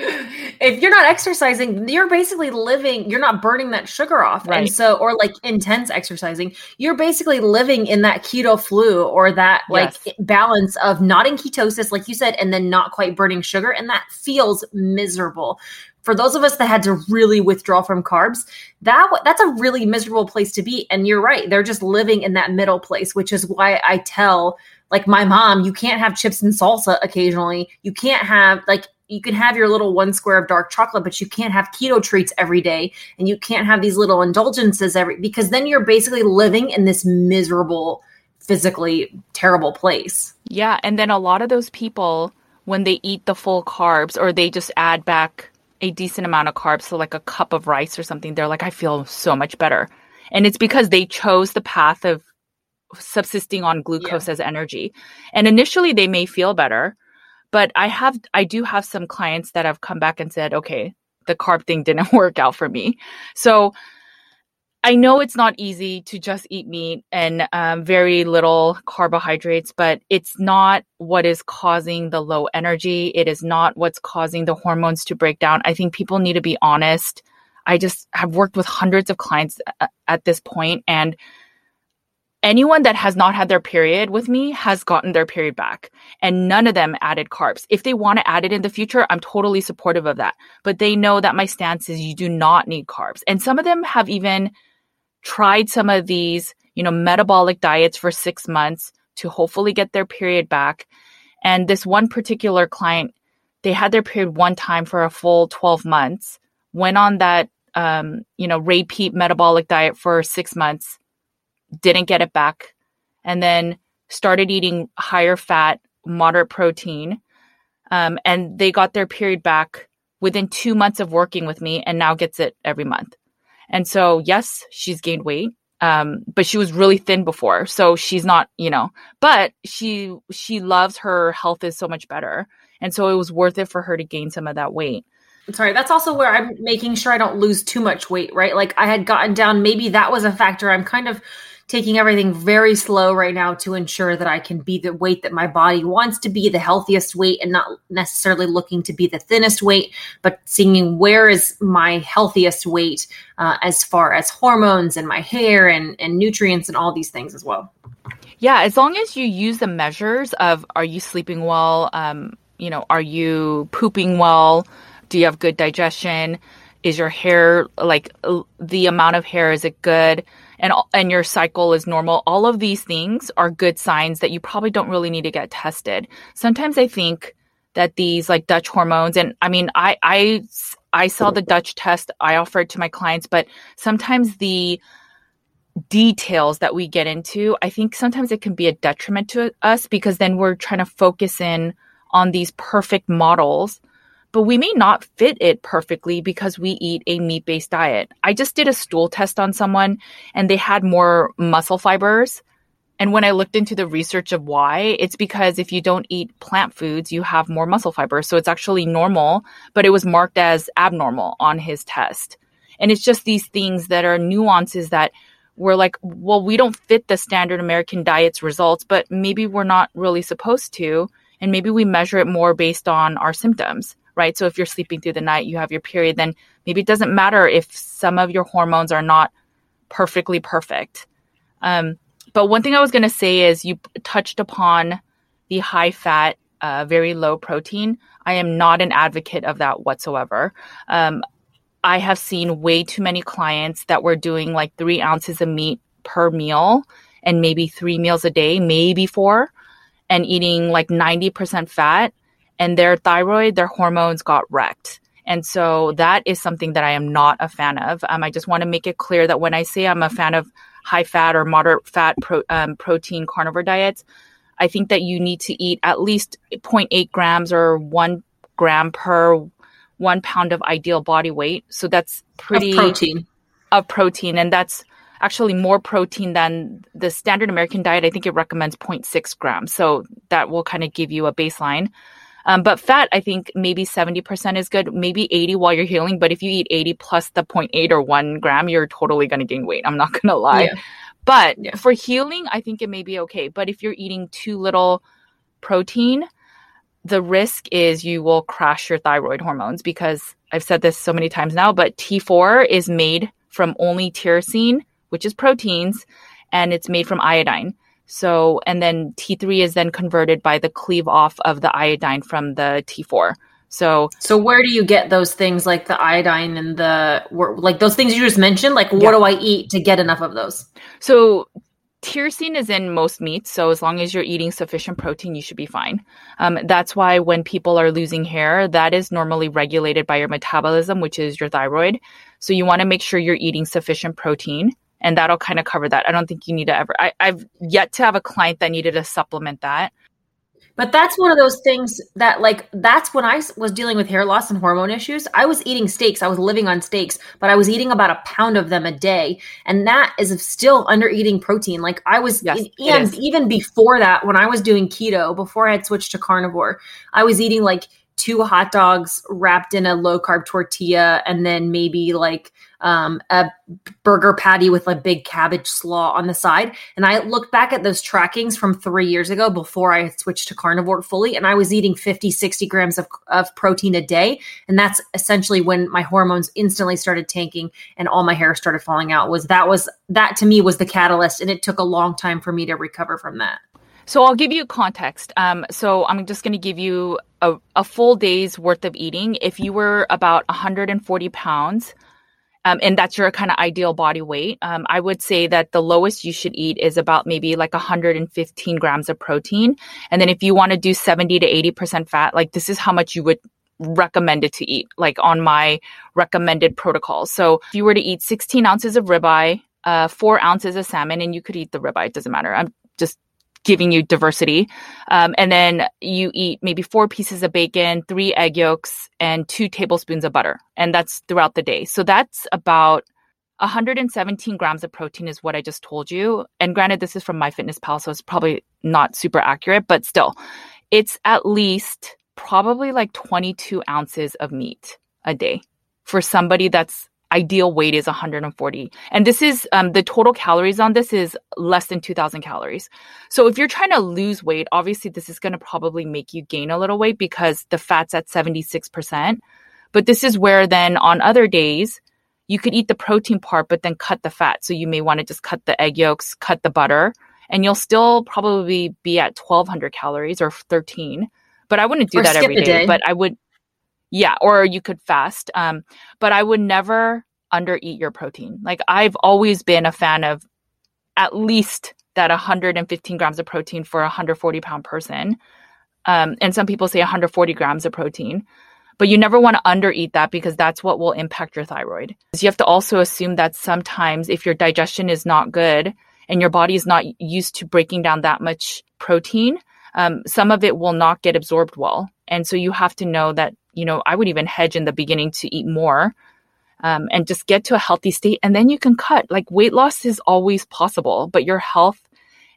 If you're not exercising, you're basically living, you're not burning that sugar off. Right. And so, or like intense exercising, you're basically living in that keto flu or that like balance of not in ketosis, like you said, and then not quite burning sugar. And that feels miserable. For those of us that had to really withdraw from carbs, that that's a really miserable place to be. And you're right, they're just living in that middle place, which is why I tell like my mom, you can't have chips and salsa occasionally. You can't have like you can have your little one square of dark chocolate, but you can't have keto treats every day, and you can't have these little indulgences every because then you're basically living in this miserable, physically terrible place. Yeah, and then a lot of those people when they eat the full carbs or they just add back a decent amount of carbs, so like a cup of rice or something, they're like, I feel so much better. And it's because they chose the path of subsisting on glucose yeah. as energy. And initially they may feel better, but I have I do have some clients that have come back and said, "Okay, the carb thing didn't work out for me." So I know it's not easy to just eat meat and um, very little carbohydrates, but it's not what is causing the low energy. It is not what's causing the hormones to break down. I think people need to be honest. I just have worked with hundreds of clients uh, at this point, and anyone that has not had their period with me has gotten their period back and none of them added carbs. If they want to add it in the future, I'm totally supportive of that. But they know that my stance is you do not need carbs. And some of them have even tried some of these, you know, metabolic diets for 6 months to hopefully get their period back. And this one particular client, they had their period one time for a full 12 months, went on that um, you know, Ray Peat metabolic diet for 6 months didn't get it back, and then started eating higher fat, moderate protein. Um, and they got their period back within two months of working with me and now gets it every month. And so, yes, she's gained weight. Um, but she was really thin before. So she's not, you know, but she, she loves her health is so much better. And so it was worth it for her to gain some of that weight. Sorry, that's also where I'm making sure I don't lose too much weight, right? Like I had gotten down, maybe that was a factor. I'm kind of taking everything very slow right now to ensure that I can be the weight that my body wants to be, the healthiest weight, and not necessarily looking to be the thinnest weight, but seeing where is my healthiest weight uh, as far as hormones and my hair and, and nutrients and all these things as well. Yeah, as long as you use the measures of are you sleeping well, um, you know, are you pooping well, do you have good digestion, is your hair like the amount of hair is it good? and and your cycle is normal all of these things are good signs that you probably don't really need to get tested sometimes i think that these like DUTCH hormones and i mean i i i saw the DUTCH test i offered to my clients but sometimes the details that we get into i think sometimes it can be a detriment to us because then we're trying to focus in on these perfect models but we may not fit it perfectly because we eat a meat based diet. I just did a stool test on someone and they had more muscle fibers. And when I looked into the research of why, it's because if you don't eat plant foods, you have more muscle fibers. So it's actually normal, but it was marked as abnormal on his test. And it's just these things that are nuances that we're like, well, we don't fit the standard American diet's results, but maybe we're not really supposed to. And maybe we measure it more based on our symptoms right? So if you're sleeping through the night, you have your period, then maybe it doesn't matter if some of your hormones are not perfectly perfect. Um, but one thing I was going to say is you touched upon the high fat, uh, very low protein. I am not an advocate of that whatsoever. Um, I have seen way too many clients that were doing like three ounces of meat per meal and maybe three meals a day, maybe four, and eating like 90% fat and their thyroid, their hormones got wrecked. And so that is something that I am not a fan of. Um, I just want to make it clear that when I say I'm a fan of high fat or moderate fat pro, um, protein carnivore diets, I think that you need to eat at least 0.8 grams or one gram per one pound of ideal body weight. So that's pretty of protein of protein, and that's actually more protein than the standard American diet. I think it recommends 0.6 grams. So that will kind of give you a baseline. Um, but fat, I think maybe 70% is good, maybe 80 while you're healing. But if you eat 80 plus the 0.8 or 1 gram, you're totally going to gain weight. I'm not going to lie. Yeah. But yeah. for healing, I think it may be okay. But if you're eating too little protein, the risk is you will crash your thyroid hormones because I've said this so many times now, but T4 is made from only tyrosine, which is proteins, and it's made from iodine. So, and then T3 is then converted by the cleave off of the iodine from the T4. So, so where do you get those things like the iodine and the like those things you just mentioned? Like, what yeah. do I eat to get enough of those? So, tyrosine is in most meats, so as long as you're eating sufficient protein, you should be fine. Um, that's why when people are losing hair, that is normally regulated by your metabolism, which is your thyroid. So you want to make sure you're eating sufficient protein, and that'll kind of cover that. I don't think you need to ever. I, I've yet to have a client that needed to supplement that. But that's one of those things that, like, that's when I was dealing with hair loss and hormone issues. I was eating steaks. I was living on steaks, but I was eating about a pound of them a day. And that is still under eating protein. Like, I was, yes, and even before that, when I was doing keto, before I had switched to carnivore, I was eating like two hot dogs wrapped in a low carb tortilla and then maybe like um, a burger patty with a big cabbage slaw on the side. And I looked back at those trackings from three years ago before I switched to carnivore fully, and I was eating 50, 60 grams of, of protein a day. And that's essentially when my hormones instantly started tanking and all my hair started falling out. Was that was that to me was the catalyst, and it took a long time for me to recover from that. So I'll give you context. Um, so I'm just going to give you a, a full day's worth of eating. If you were about 140 pounds, um, and that's your kind of ideal body weight. Um, I would say that the lowest you should eat is about maybe like 115 grams of protein. And then if you want to do 70 to 80% fat, like this is how much you would recommend it to eat, like on my recommended protocol. So if you were to eat 16 ounces of ribeye, uh, four ounces of salmon, and you could eat the ribeye, it doesn't matter. I'm just giving you diversity. Um, and then you eat maybe four pieces of bacon, three egg yolks, and two tablespoons of butter. And that's throughout the day. So that's about 117 grams of protein is what I just told you. And granted, this is from MyFitnessPal, so it's probably not super accurate, but still, it's at least probably like 22 ounces of meat a day for somebody that's ideal weight is 140. And this is um, the total calories on this is less than 2000 calories. So if you're trying to lose weight, obviously this is going to probably make you gain a little weight because the fat's at 76%. But this is where then on other days, you could eat the protein part, but then cut the fat. So you may want to just cut the egg yolks, cut the butter, and you'll still probably be at 1200 calories or 13. But I wouldn't do or that every day, day. But I would, yeah, or you could fast. Um, but I would never under eat your protein. Like I've always been a fan of at least that 115 grams of protein for a 140 pound person. Um, and some people say 140 grams of protein, but you never want to under eat that because that's what will impact your thyroid. You have to also assume that sometimes if your digestion is not good and your body is not used to breaking down that much protein, um, some of it will not get absorbed well. And so you have to know that you know, I would even hedge in the beginning to eat more um, and just get to a healthy state. And then you can cut. Like weight loss is always possible, but your health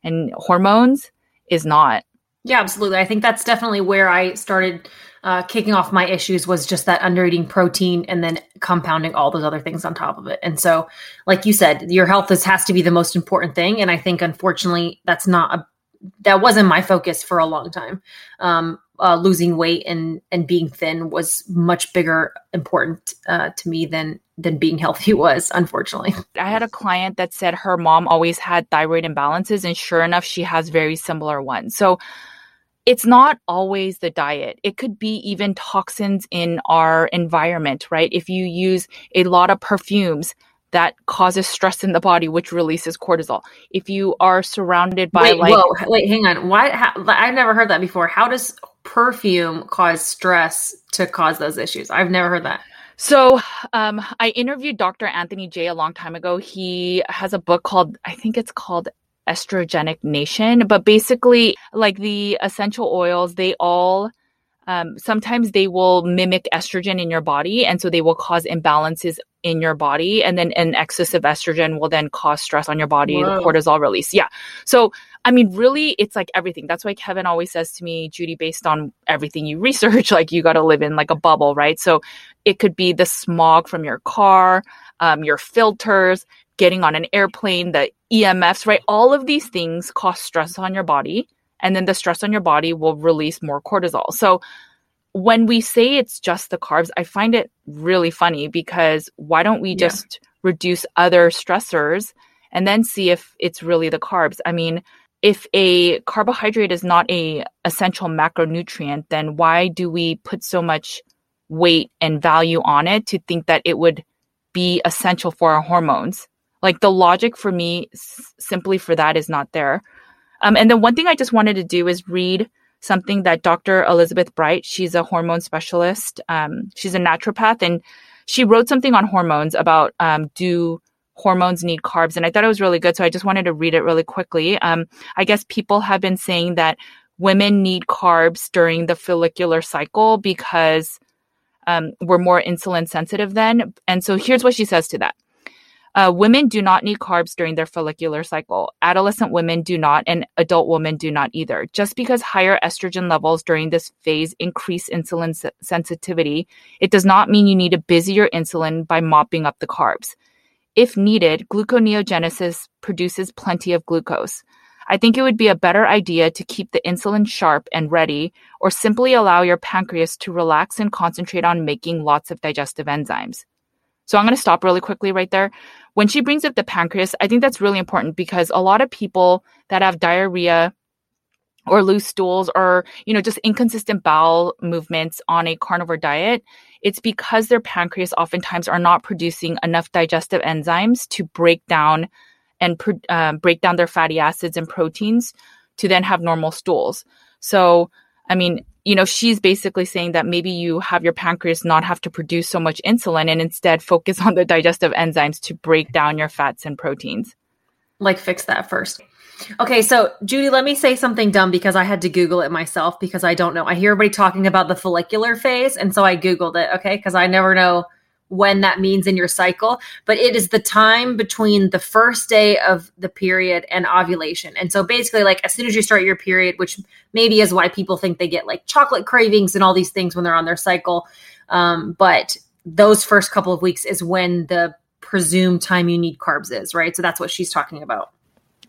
and hormones is not. Yeah, absolutely. I think that's definitely where I started uh, kicking off my issues was just that under eating protein and then compounding all those other things on top of it. And so, like you said, your health is, has to be the most important thing. And I think, unfortunately, that's not a that wasn't my focus for a long time. Um, uh, losing weight and and being thin was much bigger important uh, to me than than being healthy was unfortunately. I had a client that said her mom always had thyroid imbalances and sure enough she has very similar ones. So it's not always the diet. It could be even toxins in our environment right? If you use a lot of perfumes that causes stress in the body, which releases cortisol. If you are surrounded by wait, like, whoa, wait, hang on. Why? How, I've never heard that before. How does perfume cause stress to cause those issues? I've never heard that. So, um, I interviewed Dr. Anthony Jay a long time ago. He has a book called, I think it's called Estrogeneration, but basically, like the essential oils, they all um, sometimes they will mimic estrogen in your body, and so they will cause imbalances in your body and then an excess of estrogen will then cause stress on your body Whoa. the cortisol release. Yeah. So i mean really it's like everything. That's why kevin always says to me judy based on everything you research like you got to live in like a bubble right? So it could be the smog from your car um, your filters getting on an airplane the emfs right? All of these things cause stress on your body and then the stress on your body will release more cortisol. So when we say it's just the carbs, I find it really funny because why don't we just yeah. reduce other stressors and then see if it's really the carbs? I mean, if a carbohydrate is not a essential macronutrient, then why do we put so much weight and value on it to think that it would be essential for our hormones? Like the logic for me, s- simply for that, is not there. Um, and then one thing I just wanted to do is read something that Dr. Elizabeth Bright, she's a hormone specialist, um, she's a naturopath, and she wrote something on hormones about um, do hormones need carbs, and I thought it was really good. So I just wanted to read it really quickly. Um, I guess people have been saying that women need carbs during the follicular cycle because um, we're more insulin sensitive then. And so here's what she says to that. Uh, women do not need carbs during their follicular cycle. Adolescent women do not, and adult women do not either. Just because higher estrogen levels during this phase increase insulin se- sensitivity, it does not mean you need to busy your insulin by mopping up the carbs. If needed, gluconeogenesis produces plenty of glucose. I think it would be a better idea to keep the insulin sharp and ready, or simply allow your pancreas to relax and concentrate on making lots of digestive enzymes. So I'm going to stop really quickly right there. When she brings up the pancreas, I think that's really important because a lot of people that have diarrhea or loose stools or you know just inconsistent bowel movements on a carnivore diet it's because their pancreas oftentimes are not producing enough digestive enzymes to break down and uh, break down their fatty acids and proteins to then have normal stools. So i mean you know, she's basically saying that maybe you have your pancreas not have to produce so much insulin and instead focus on the digestive enzymes to break down your fats and proteins. Like fix that first. Okay, so Judy, let me say something dumb because I had to Google it myself because I don't know. I hear everybody talking about the follicular phase, and so I Googled it, okay, because I never know when that means in your cycle, but it is the time between the first day of the period and ovulation. And so basically, like as soon as you start your period, which maybe is why people think they get like chocolate cravings and all these things when they're on their cycle. Um, but those first couple of weeks is when the presumed time you need carbs is, right? So that's what she's talking about.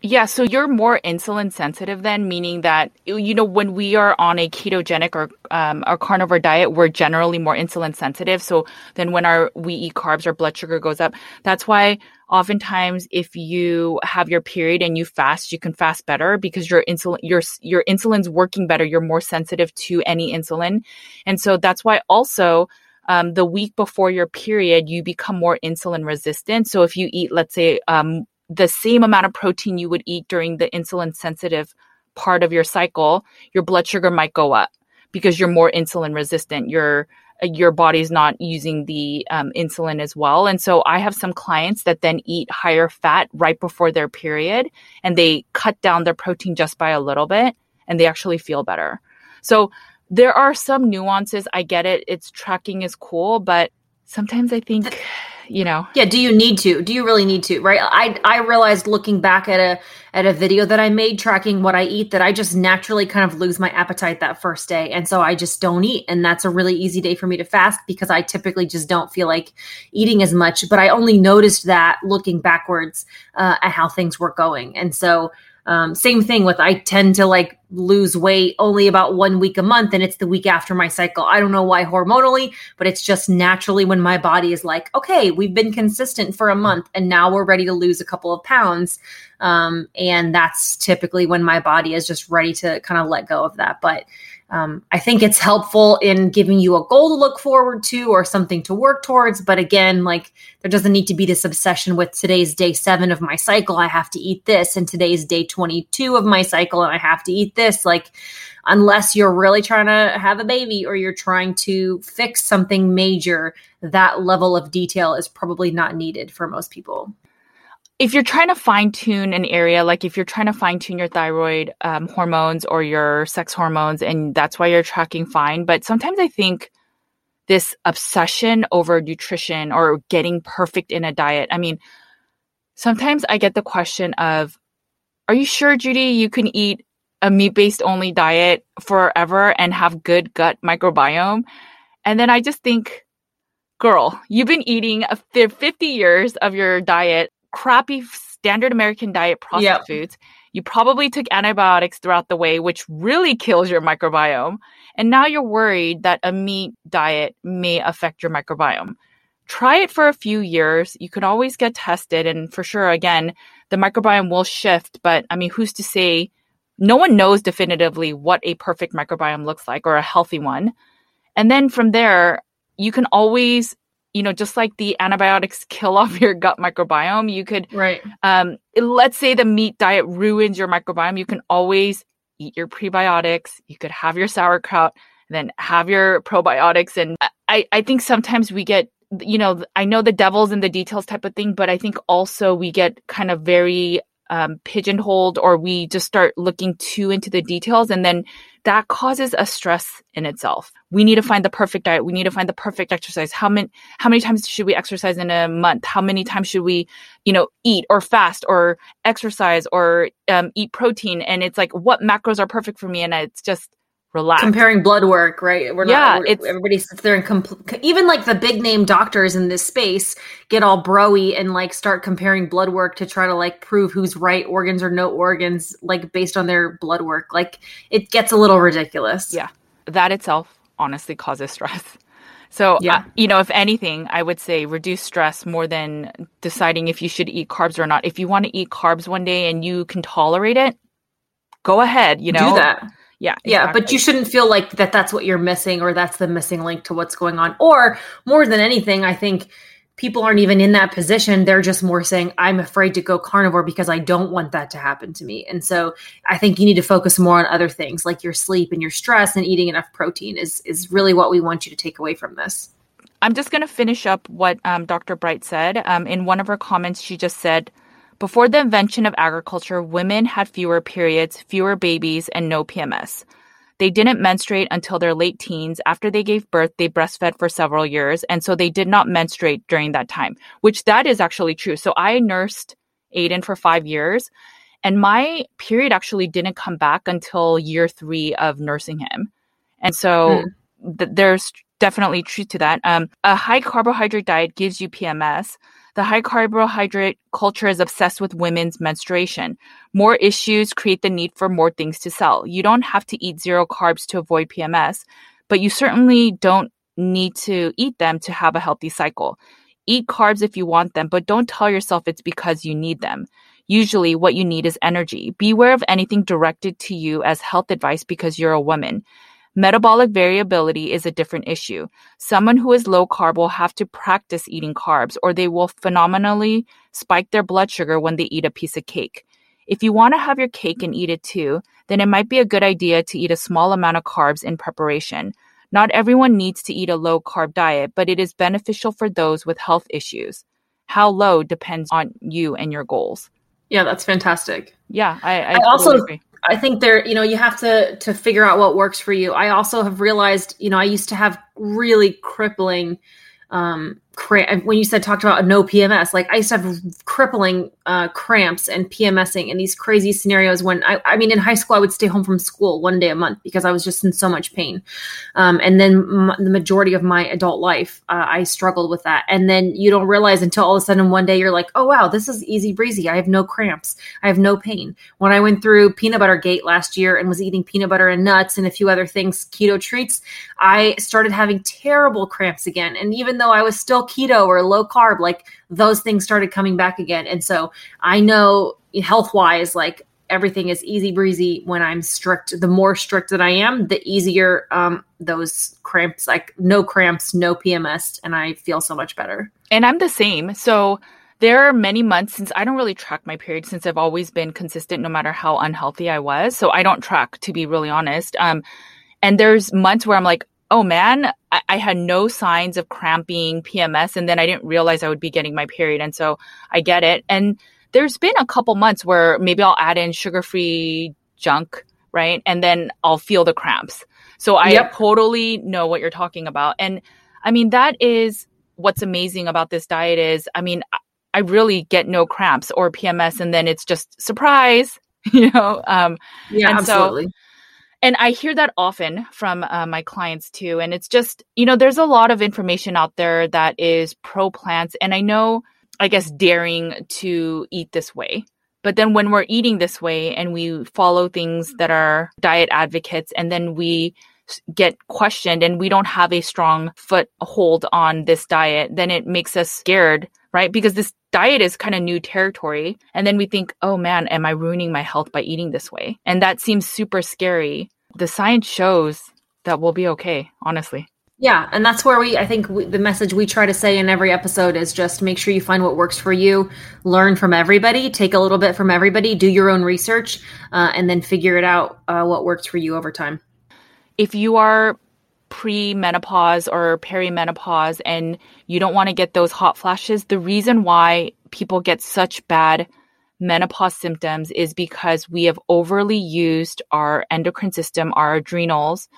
Yeah, so you're more insulin sensitive then, meaning that you know when we are on a ketogenic or um, or carnivore diet, we're generally more insulin sensitive. So then when our we eat carbs, our blood sugar goes up. That's why oftentimes if you have your period and you fast, you can fast better because your insulin your your insulin's working better. You're more sensitive to any insulin, and so that's why also. Um, the week before your period, you become more insulin resistant. So if you eat, let's say, um, the same amount of protein you would eat during the insulin sensitive part of your cycle, your blood sugar might go up because you're more insulin resistant. Your your body's not using the um, insulin as well. And so I have some clients that then eat higher fat right before their period and they cut down their protein just by a little bit and they actually feel better. So there are some nuances. I get it. It's tracking is cool, but sometimes I think you know. Yeah do you need to? Do you really need to right? I i realized looking back at a at a video that i made tracking what i eat that i just naturally kind of lose my appetite that first day. And so i just don't eat. And that's a really easy day for me to fast because i typically just don't feel like eating as much. But i only noticed that looking backwards uh, at how things were going. And so um, same thing with I tend to like lose weight only about one week a month, and it's the week after my cycle. I don't know why hormonally, but it's just naturally when my body is like, okay, we've been consistent for a month, and now we're ready to lose a couple of pounds. Um, and that's typically when my body is just ready to kind of let go of that. But um, I think it's helpful in giving you a goal to look forward to or something to work towards. But again, like there doesn't need to be this obsession with today's day seven of my cycle. I have to eat this, and today's day 22 of my cycle, and I have to eat this. Like, unless you're really trying to have a baby or you're trying to fix something major, that level of detail is probably not needed for most people if you're trying to fine tune an area, like if you're trying to fine tune your thyroid um, hormones or your sex hormones, and that's why you're tracking fine. But sometimes I think this obsession over nutrition or getting perfect in a diet. I mean, sometimes I get the question of, are you sure, Judy, you can eat a meat based only diet forever and have good gut microbiome? And then I just think, girl, you've been eating 50 years of your diet, crappy standard American diet processed yep. foods. You probably took antibiotics throughout the way, which really kills your microbiome. And now you're worried that a meat diet may affect your microbiome. Try it for a few years. You can always get tested. And for sure, again, the microbiome will shift. But I mean, who's to say? No one knows definitively what a perfect microbiome looks like or a healthy one. And then from there, you can always you know, just like the antibiotics kill off your gut microbiome, you could, right. Um, let's say the meat diet ruins your microbiome. You can always eat your prebiotics. You could have your sauerkraut, then have your probiotics. And I, I think sometimes we get, you know, I know the devil's in the details type of thing, but I think also we get kind of very um, pigeonholed or we just start looking too into the details and then that causes a stress in itself. We need to find the perfect diet. We need to find the perfect exercise. How many, how many times should we exercise in a month? How many times should we, you know, eat or fast or exercise or um, eat protein? And it's like, what macros are perfect for me? And it's just, relax. Comparing blood work, right? We're yeah, not, we're, everybody sits there and compl- even like the big name doctors in this space get all broy and like start comparing blood work to try to like prove who's right organs or no organs, like based on their blood work. Like it gets a little ridiculous. Yeah, that itself honestly causes stress. So, yeah. Uh, you know, if anything, I would say reduce stress more than deciding if you should eat carbs or not. If you want to eat carbs one day and you can tolerate it, go ahead, you know. Do that yeah. Exactly. Yeah. But you shouldn't feel like that that's what you're missing or that's the missing link to what's going on. Or more than anything, I think people aren't even in that position. They're just more saying, I'm afraid to go carnivore because I don't want that to happen to me. And so I think you need to focus more on other things like your sleep and your stress and eating enough protein is, is really what we want you to take away from this. I'm just going to finish up what um, Dr. Bright said. Um, in one of her comments, she just said, before the invention of agriculture, women had fewer periods, fewer babies, and no PMS. They didn't menstruate until their late teens. After they gave birth, they breastfed for several years, and so they did not menstruate during that time, which that is actually true. So I nursed Aiden for five years, and my period actually didn't come back until year three of nursing him. And so mm. Th- there's definitely truth to that. Um, a high carbohydrate diet gives you PMS. The high carbohydrate culture is obsessed with women's menstruation. More issues create the need for more things to sell. You don't have to eat zero carbs to avoid PMS, but you certainly don't need to eat them to have a healthy cycle. Eat carbs if you want them, but don't tell yourself it's because you need them. Usually, what you need is energy. Beware of anything directed to you as health advice because you're a woman. Metabolic variability is a different issue. Someone who is low carb will have to practice eating carbs or they will phenomenally spike their blood sugar when they eat a piece of cake. If you want to have your cake and eat it too, then it might be a good idea to eat a small amount of carbs in preparation. Not everyone needs to eat a low carb diet, but it is beneficial for those with health issues. How low depends on you and your goals. Yeah, that's fantastic. Yeah, I, I, I also agree. I think there, you know, you have to to figure out what works for you. I also have realized, you know, I used to have really crippling um, When you said talked about no PMS, like I used to have crippling uh, cramps and PMSing and these crazy scenarios. When I, I mean, in high school, I would stay home from school one day a month because I was just in so much pain. Um, and then m- the majority of my adult life, uh, I struggled with that. And then you don't realize until all of a sudden one day you're like, oh wow, this is easy breezy. I have no cramps. I have no pain. When I went through peanut butter gate last year and was eating peanut butter and nuts and a few other things, keto treats, I started having terrible cramps again. And even though I was still keto or low carb, like those things started coming back again. And so I know health wise, like everything is easy breezy when I'm strict. The more strict that I am, the easier um, those cramps, like no cramps, no PMS, and I feel so much better. And I'm the same. So there are many months since I don't really track my period since I've always been consistent no matter how unhealthy I was. So I don't track to be really honest. Um, and there's months where I'm like, oh man, I, I, had no signs of cramping, PMS, and then I didn't realize I would be getting my period. And so I get it. And there's been a couple months where maybe I'll add in sugar free junk, right? And then I'll feel the cramps. So I yep. totally know what you're talking about. And I mean, that is what's amazing about this diet is, I mean, I really get no cramps or PMS and then it's just surprise, you know? Um, yeah, absolutely. So, and I hear that often from uh, my clients too. And it's just, you know, there's a lot of information out there that is pro plants. And I know, I guess, daring to eat this way. But then when we're eating this way and we follow things that are diet advocates and then we get questioned and we don't have a strong foothold on this diet, then it makes us scared, right? Because this diet is kind of new territory. And then we think, oh man, am I ruining my health by eating this way? And that seems super scary. The science shows that we'll be okay, honestly. Yeah, and that's where we I think we, the message we try to say in every episode is just make sure you find what works for you, learn from everybody, take a little bit from everybody, do your own research, uh, and then figure it out uh, what works for you over time. If you are pre-menopause or perimenopause and you don't want to get those hot flashes, the reason why people get such bad menopause symptoms is because we have overly used our endocrine system, our adrenals,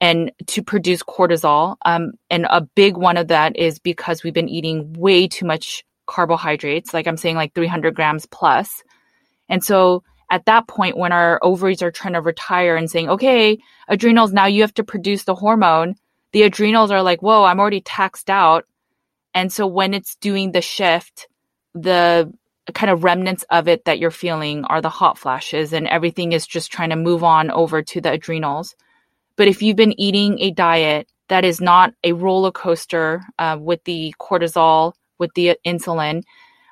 and to produce cortisol. Um, and a big one of that is because we've been eating way too much carbohydrates, like I'm saying, like 300 grams plus. And so at that point, when our ovaries are trying to retire and saying, okay, adrenals, now you have to produce the hormone, the adrenals are like, whoa, I'm already taxed out. And so when it's doing the shift, the kind of remnants of it that you're feeling are the hot flashes and everything is just trying to move on over to the adrenals. But if you've been eating a diet that is not a roller coaster uh, with the cortisol, with the insulin,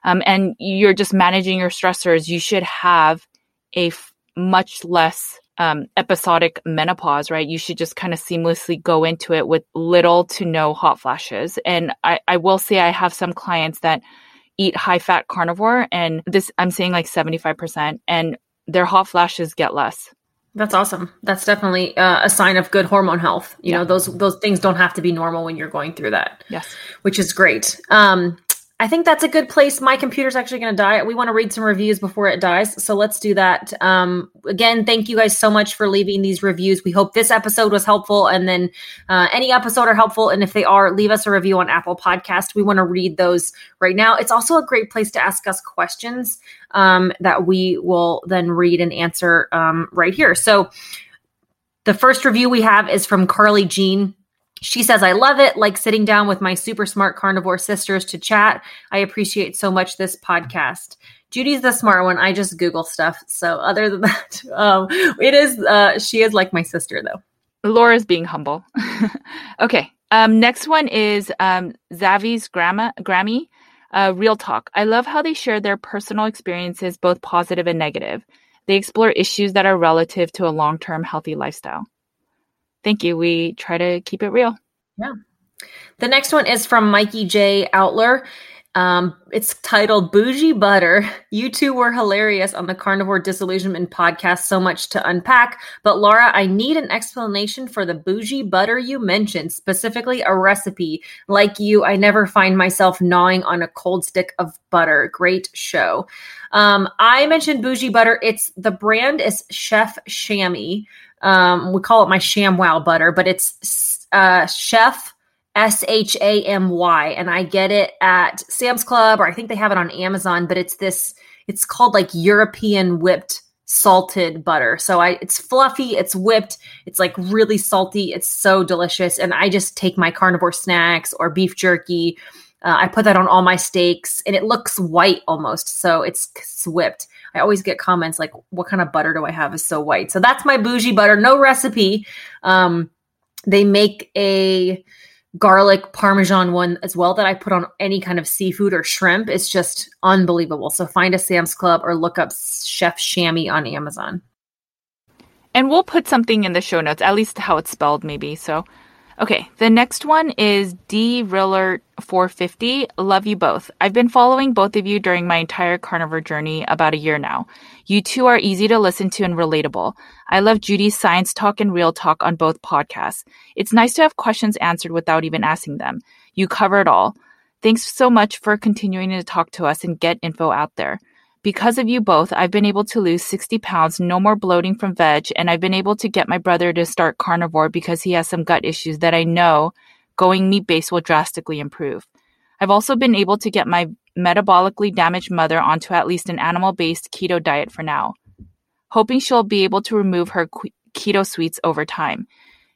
um, and you're just managing your stressors, you should have a f- much less um, episodic menopause, right? You should just kind of seamlessly go into it with little to no hot flashes. And I, I will say I have some clients that eat high fat carnivore, and this I'm saying like 75%, and their hot flashes get less. That's awesome. That's definitely uh, a sign of good hormone health. You yeah. know, those those things don't have to be normal when you're going through that. Yes, which is great. Um, I think that's a good place. My computer's actually going to die. We want to read some reviews before it dies. So let's do that. Um, again, thank you guys so much for leaving these reviews. We hope this episode was helpful. And then uh, any episode are helpful. And if they are, leave us a review on Apple Podcast. We want to read those right now. It's also a great place to ask us questions um, that we will then read and answer um, right here. So the first review we have is from Carly Jean. She says, I love it, like sitting down with my super smart carnivore sisters to chat. I appreciate so much this podcast. Judy's the smart one. I just Google stuff. So other than that, um, it is, uh, she is like my sister though. Laura's being humble. okay. Um, next one is um, Zavi's grandma, Grammy. Uh, Real talk. I love how they share their personal experiences, both positive and negative. They explore issues that are relative to a long term healthy lifestyle thank you. We try to keep it real. Yeah. The next one is from Mikey J. Outler. Um, it's titled Bougie Butter. You two were hilarious on the Carnivore Disillusionment podcast. So much to unpack. But Laura, I need an explanation for the bougie butter you mentioned, specifically a recipe. Like you, I never find myself gnawing on a cold stick of butter. Great show. Um, I mentioned bougie butter. It's the brand is Chef Shamy. Um, we call it my ShamWow butter, but it's uh, Chef S H A M Y, and I get it at Sam's Club, or I think they have it on Amazon. But it's this. It's called like European whipped salted butter. So I it's fluffy, it's whipped, it's like really salty, it's so delicious. And I just take my carnivore snacks or beef jerky. Uh, I put that on all my steaks and it looks white almost. So it's, it's whipped. I always get comments like, what kind of butter do I have is so white? So that's my bougie butter. No recipe. Um, they make a garlic parmesan one as well that I put on any kind of seafood or shrimp. It's just unbelievable. So find a Sam's Club or look up Chef Shamy on Amazon. And we'll put something in the show notes, at least how it's spelled, maybe. So Okay, the next one is D Riller 450. Love you both. I've been following both of you during my entire carnivore journey about a year now. You two are easy to listen to and relatable. I love Judy's science talk and real talk on both podcasts. It's nice to have questions answered without even asking them. You cover it all. Thanks so much for continuing to talk to us and get info out there. Because of you both, I've been able to lose 60 pounds, no more bloating from veg, and I've been able to get my brother to start carnivore because he has some gut issues that I know going meat based will drastically improve. I've also been able to get my metabolically damaged mother onto at least an animal based keto diet for now, hoping she'll be able to remove her keto sweets over time.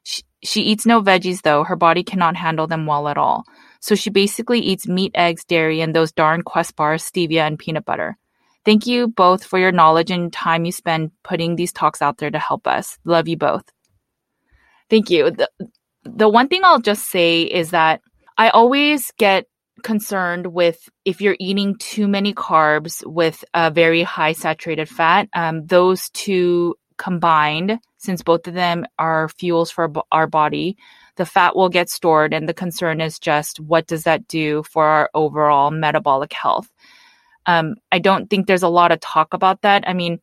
She, she eats no veggies though, her body cannot handle them well at all. So she basically eats meat, eggs, dairy, and those darn Quest bars, stevia, and peanut butter. Thank you both for your knowledge and time you spend putting these talks out there to help us. Love you both. Thank you. The, the one thing I'll just say is that I always get concerned with if you're eating too many carbs with a very high saturated fat. Um, those two combined, since both of them are fuels for our body, the fat will get stored. And the concern is just what does that do for our overall metabolic health? Um, I don't think there's a lot of talk about that. I mean,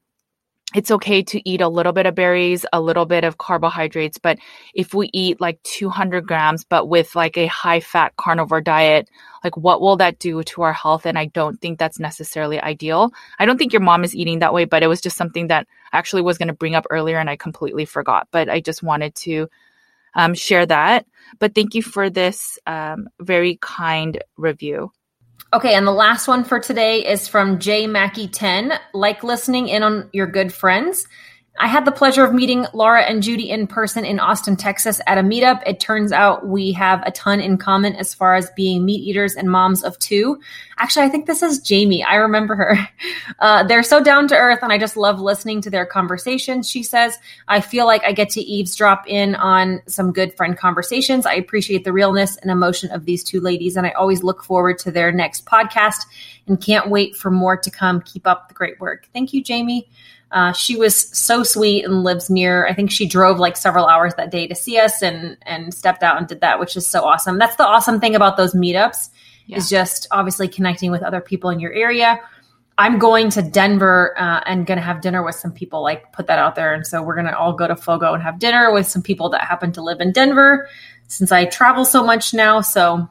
it's okay to eat a little bit of berries, a little bit of carbohydrates, but if we eat like 200 grams, but with like a high fat carnivore diet, like what will that do to our health? And I don't think that's necessarily ideal. I don't think your mom is eating that way, but it was just something that actually was going to bring up earlier and I completely forgot, but I just wanted to um, share that. But thank you for this um, very kind review. Okay, and the last one for today is from J Mackey 10. Like listening in on your good friends. I had the pleasure of meeting Laura and Judy in person in Austin, Texas at a meetup. It turns out we have a ton in common as far as being meat eaters and moms of two. Actually, I think this is Jamie. I remember her. Uh, they're so down to earth, and I just love listening to their conversations. She says, I feel like I get to eavesdrop in on some good friend conversations. I appreciate the realness and emotion of these two ladies, and I always look forward to their next podcast and can't wait for more to come. Keep up the great work. Thank you, Jamie. Uh, she was so sweet and lives near. I think she drove like several hours that day to see us and and stepped out and did that, which is so awesome. That's the awesome thing about those meetups yeah. is just obviously connecting with other people in your area. I'm going to Denver uh, and going to have dinner with some people. Like put that out there, and so we're going to all go to Fogo and have dinner with some people that happen to live in Denver. Since I travel so much now, so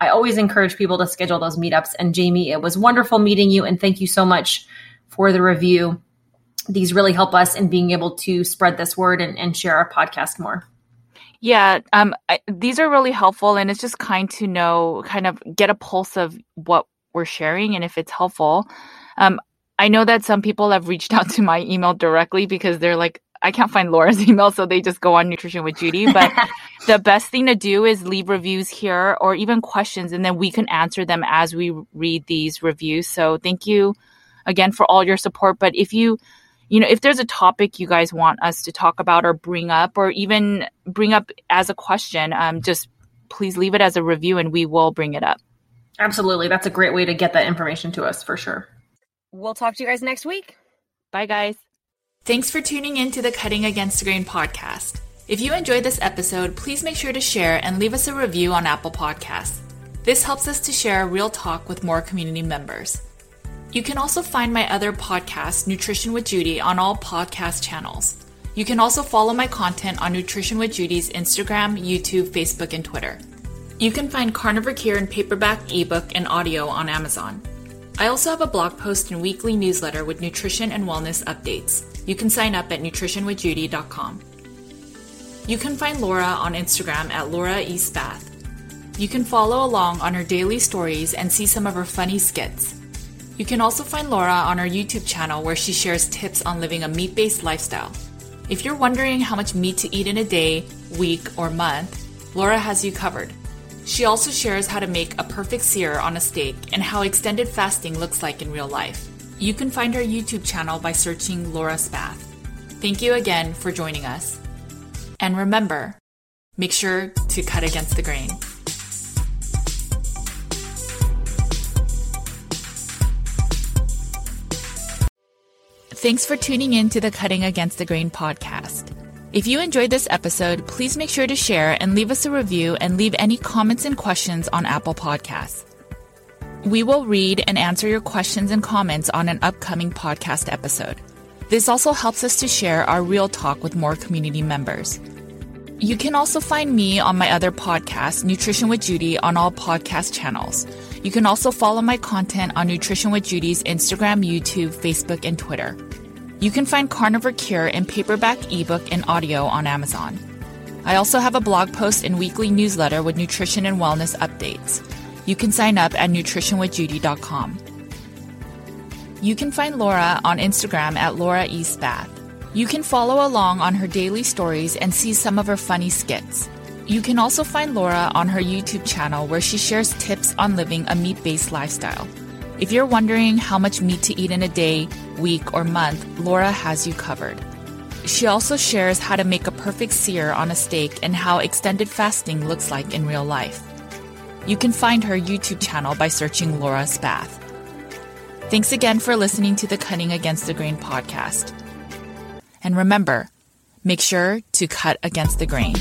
I always encourage people to schedule those meetups. And Jamie, it was wonderful meeting you, and thank you so much for the review these really help us in being able to spread this word and, and share our podcast more. Yeah, um, I, these are really helpful, and it's just kind to know, kind of get a pulse of what we're sharing and if it's helpful. Um, I know that some people have reached out to my email directly because they're like, I can't find Laura's email, so they just go on Nutrition with Judy. But the best thing to do is leave reviews here or even questions, and then we can answer them as we read these reviews. So thank you again for all your support. But if you you know, if there's a topic you guys want us to talk about or bring up, or even bring up as a question, um, just please leave it as a review and we will bring it up. Absolutely. That's a great way to get that information to us for sure. We'll talk to you guys next week. Bye, guys. Thanks for tuning in to the Cutting Against the Grain podcast. If you enjoyed this episode, please make sure to share and leave us a review on Apple Podcasts. This helps us to share real talk with more community members. You can also find my other podcast, Nutrition with Judy, on all podcast channels. You can also follow my content on Nutrition with Judy's Instagram, YouTube, Facebook, and Twitter. You can find Carnivore Cure in paperback, ebook, and audio on Amazon. I also have a blog post and weekly newsletter with nutrition and wellness updates. You can sign up at nutritionwithjudy.com. You can find Laura on Instagram at Laura E. Spath. You can follow along on her daily stories and see some of her funny skits. You can also find Laura on her YouTube channel where she shares tips on living a meat based lifestyle. If you're wondering how much meat to eat in a day, week, or month, Laura has you covered. She also shares how to make a perfect sear on a steak and how extended fasting looks like in real life. You can find her YouTube channel by searching Laura Spath. Thank you again for joining us. And remember, make sure to cut against the grain. Thanks for tuning in to the Cutting Against the Grain podcast. If you enjoyed this episode, please make sure to share and leave us a review and leave any comments and questions on Apple Podcasts. We will read and answer your questions and comments on an upcoming podcast episode. This also helps us to share our real talk with more community members. You can also find me on my other podcast, Nutrition with Judy, on all podcast channels. You can also follow my content on Nutrition with Judy's Instagram, YouTube, Facebook, and Twitter. You can find Carnivore Cure in paperback, ebook, and audio on Amazon. I also have a blog post and weekly newsletter with nutrition and wellness updates. You can sign up at nutritionwithjudy.com. You can find Laura on Instagram at Laura East Bath. You can follow along on her daily stories and see some of her funny skits. You can also find Laura on her YouTube channel where she shares tips on living a meat based lifestyle. If you're wondering how much meat to eat in a day, week, or month, Laura has you covered. She also shares how to make a perfect sear on a steak and how extended fasting looks like in real life. You can find her YouTube channel by searching Laura Spath. Thanks again for listening to the Cutting Against the Grain podcast. And remember, make sure to cut against the grain.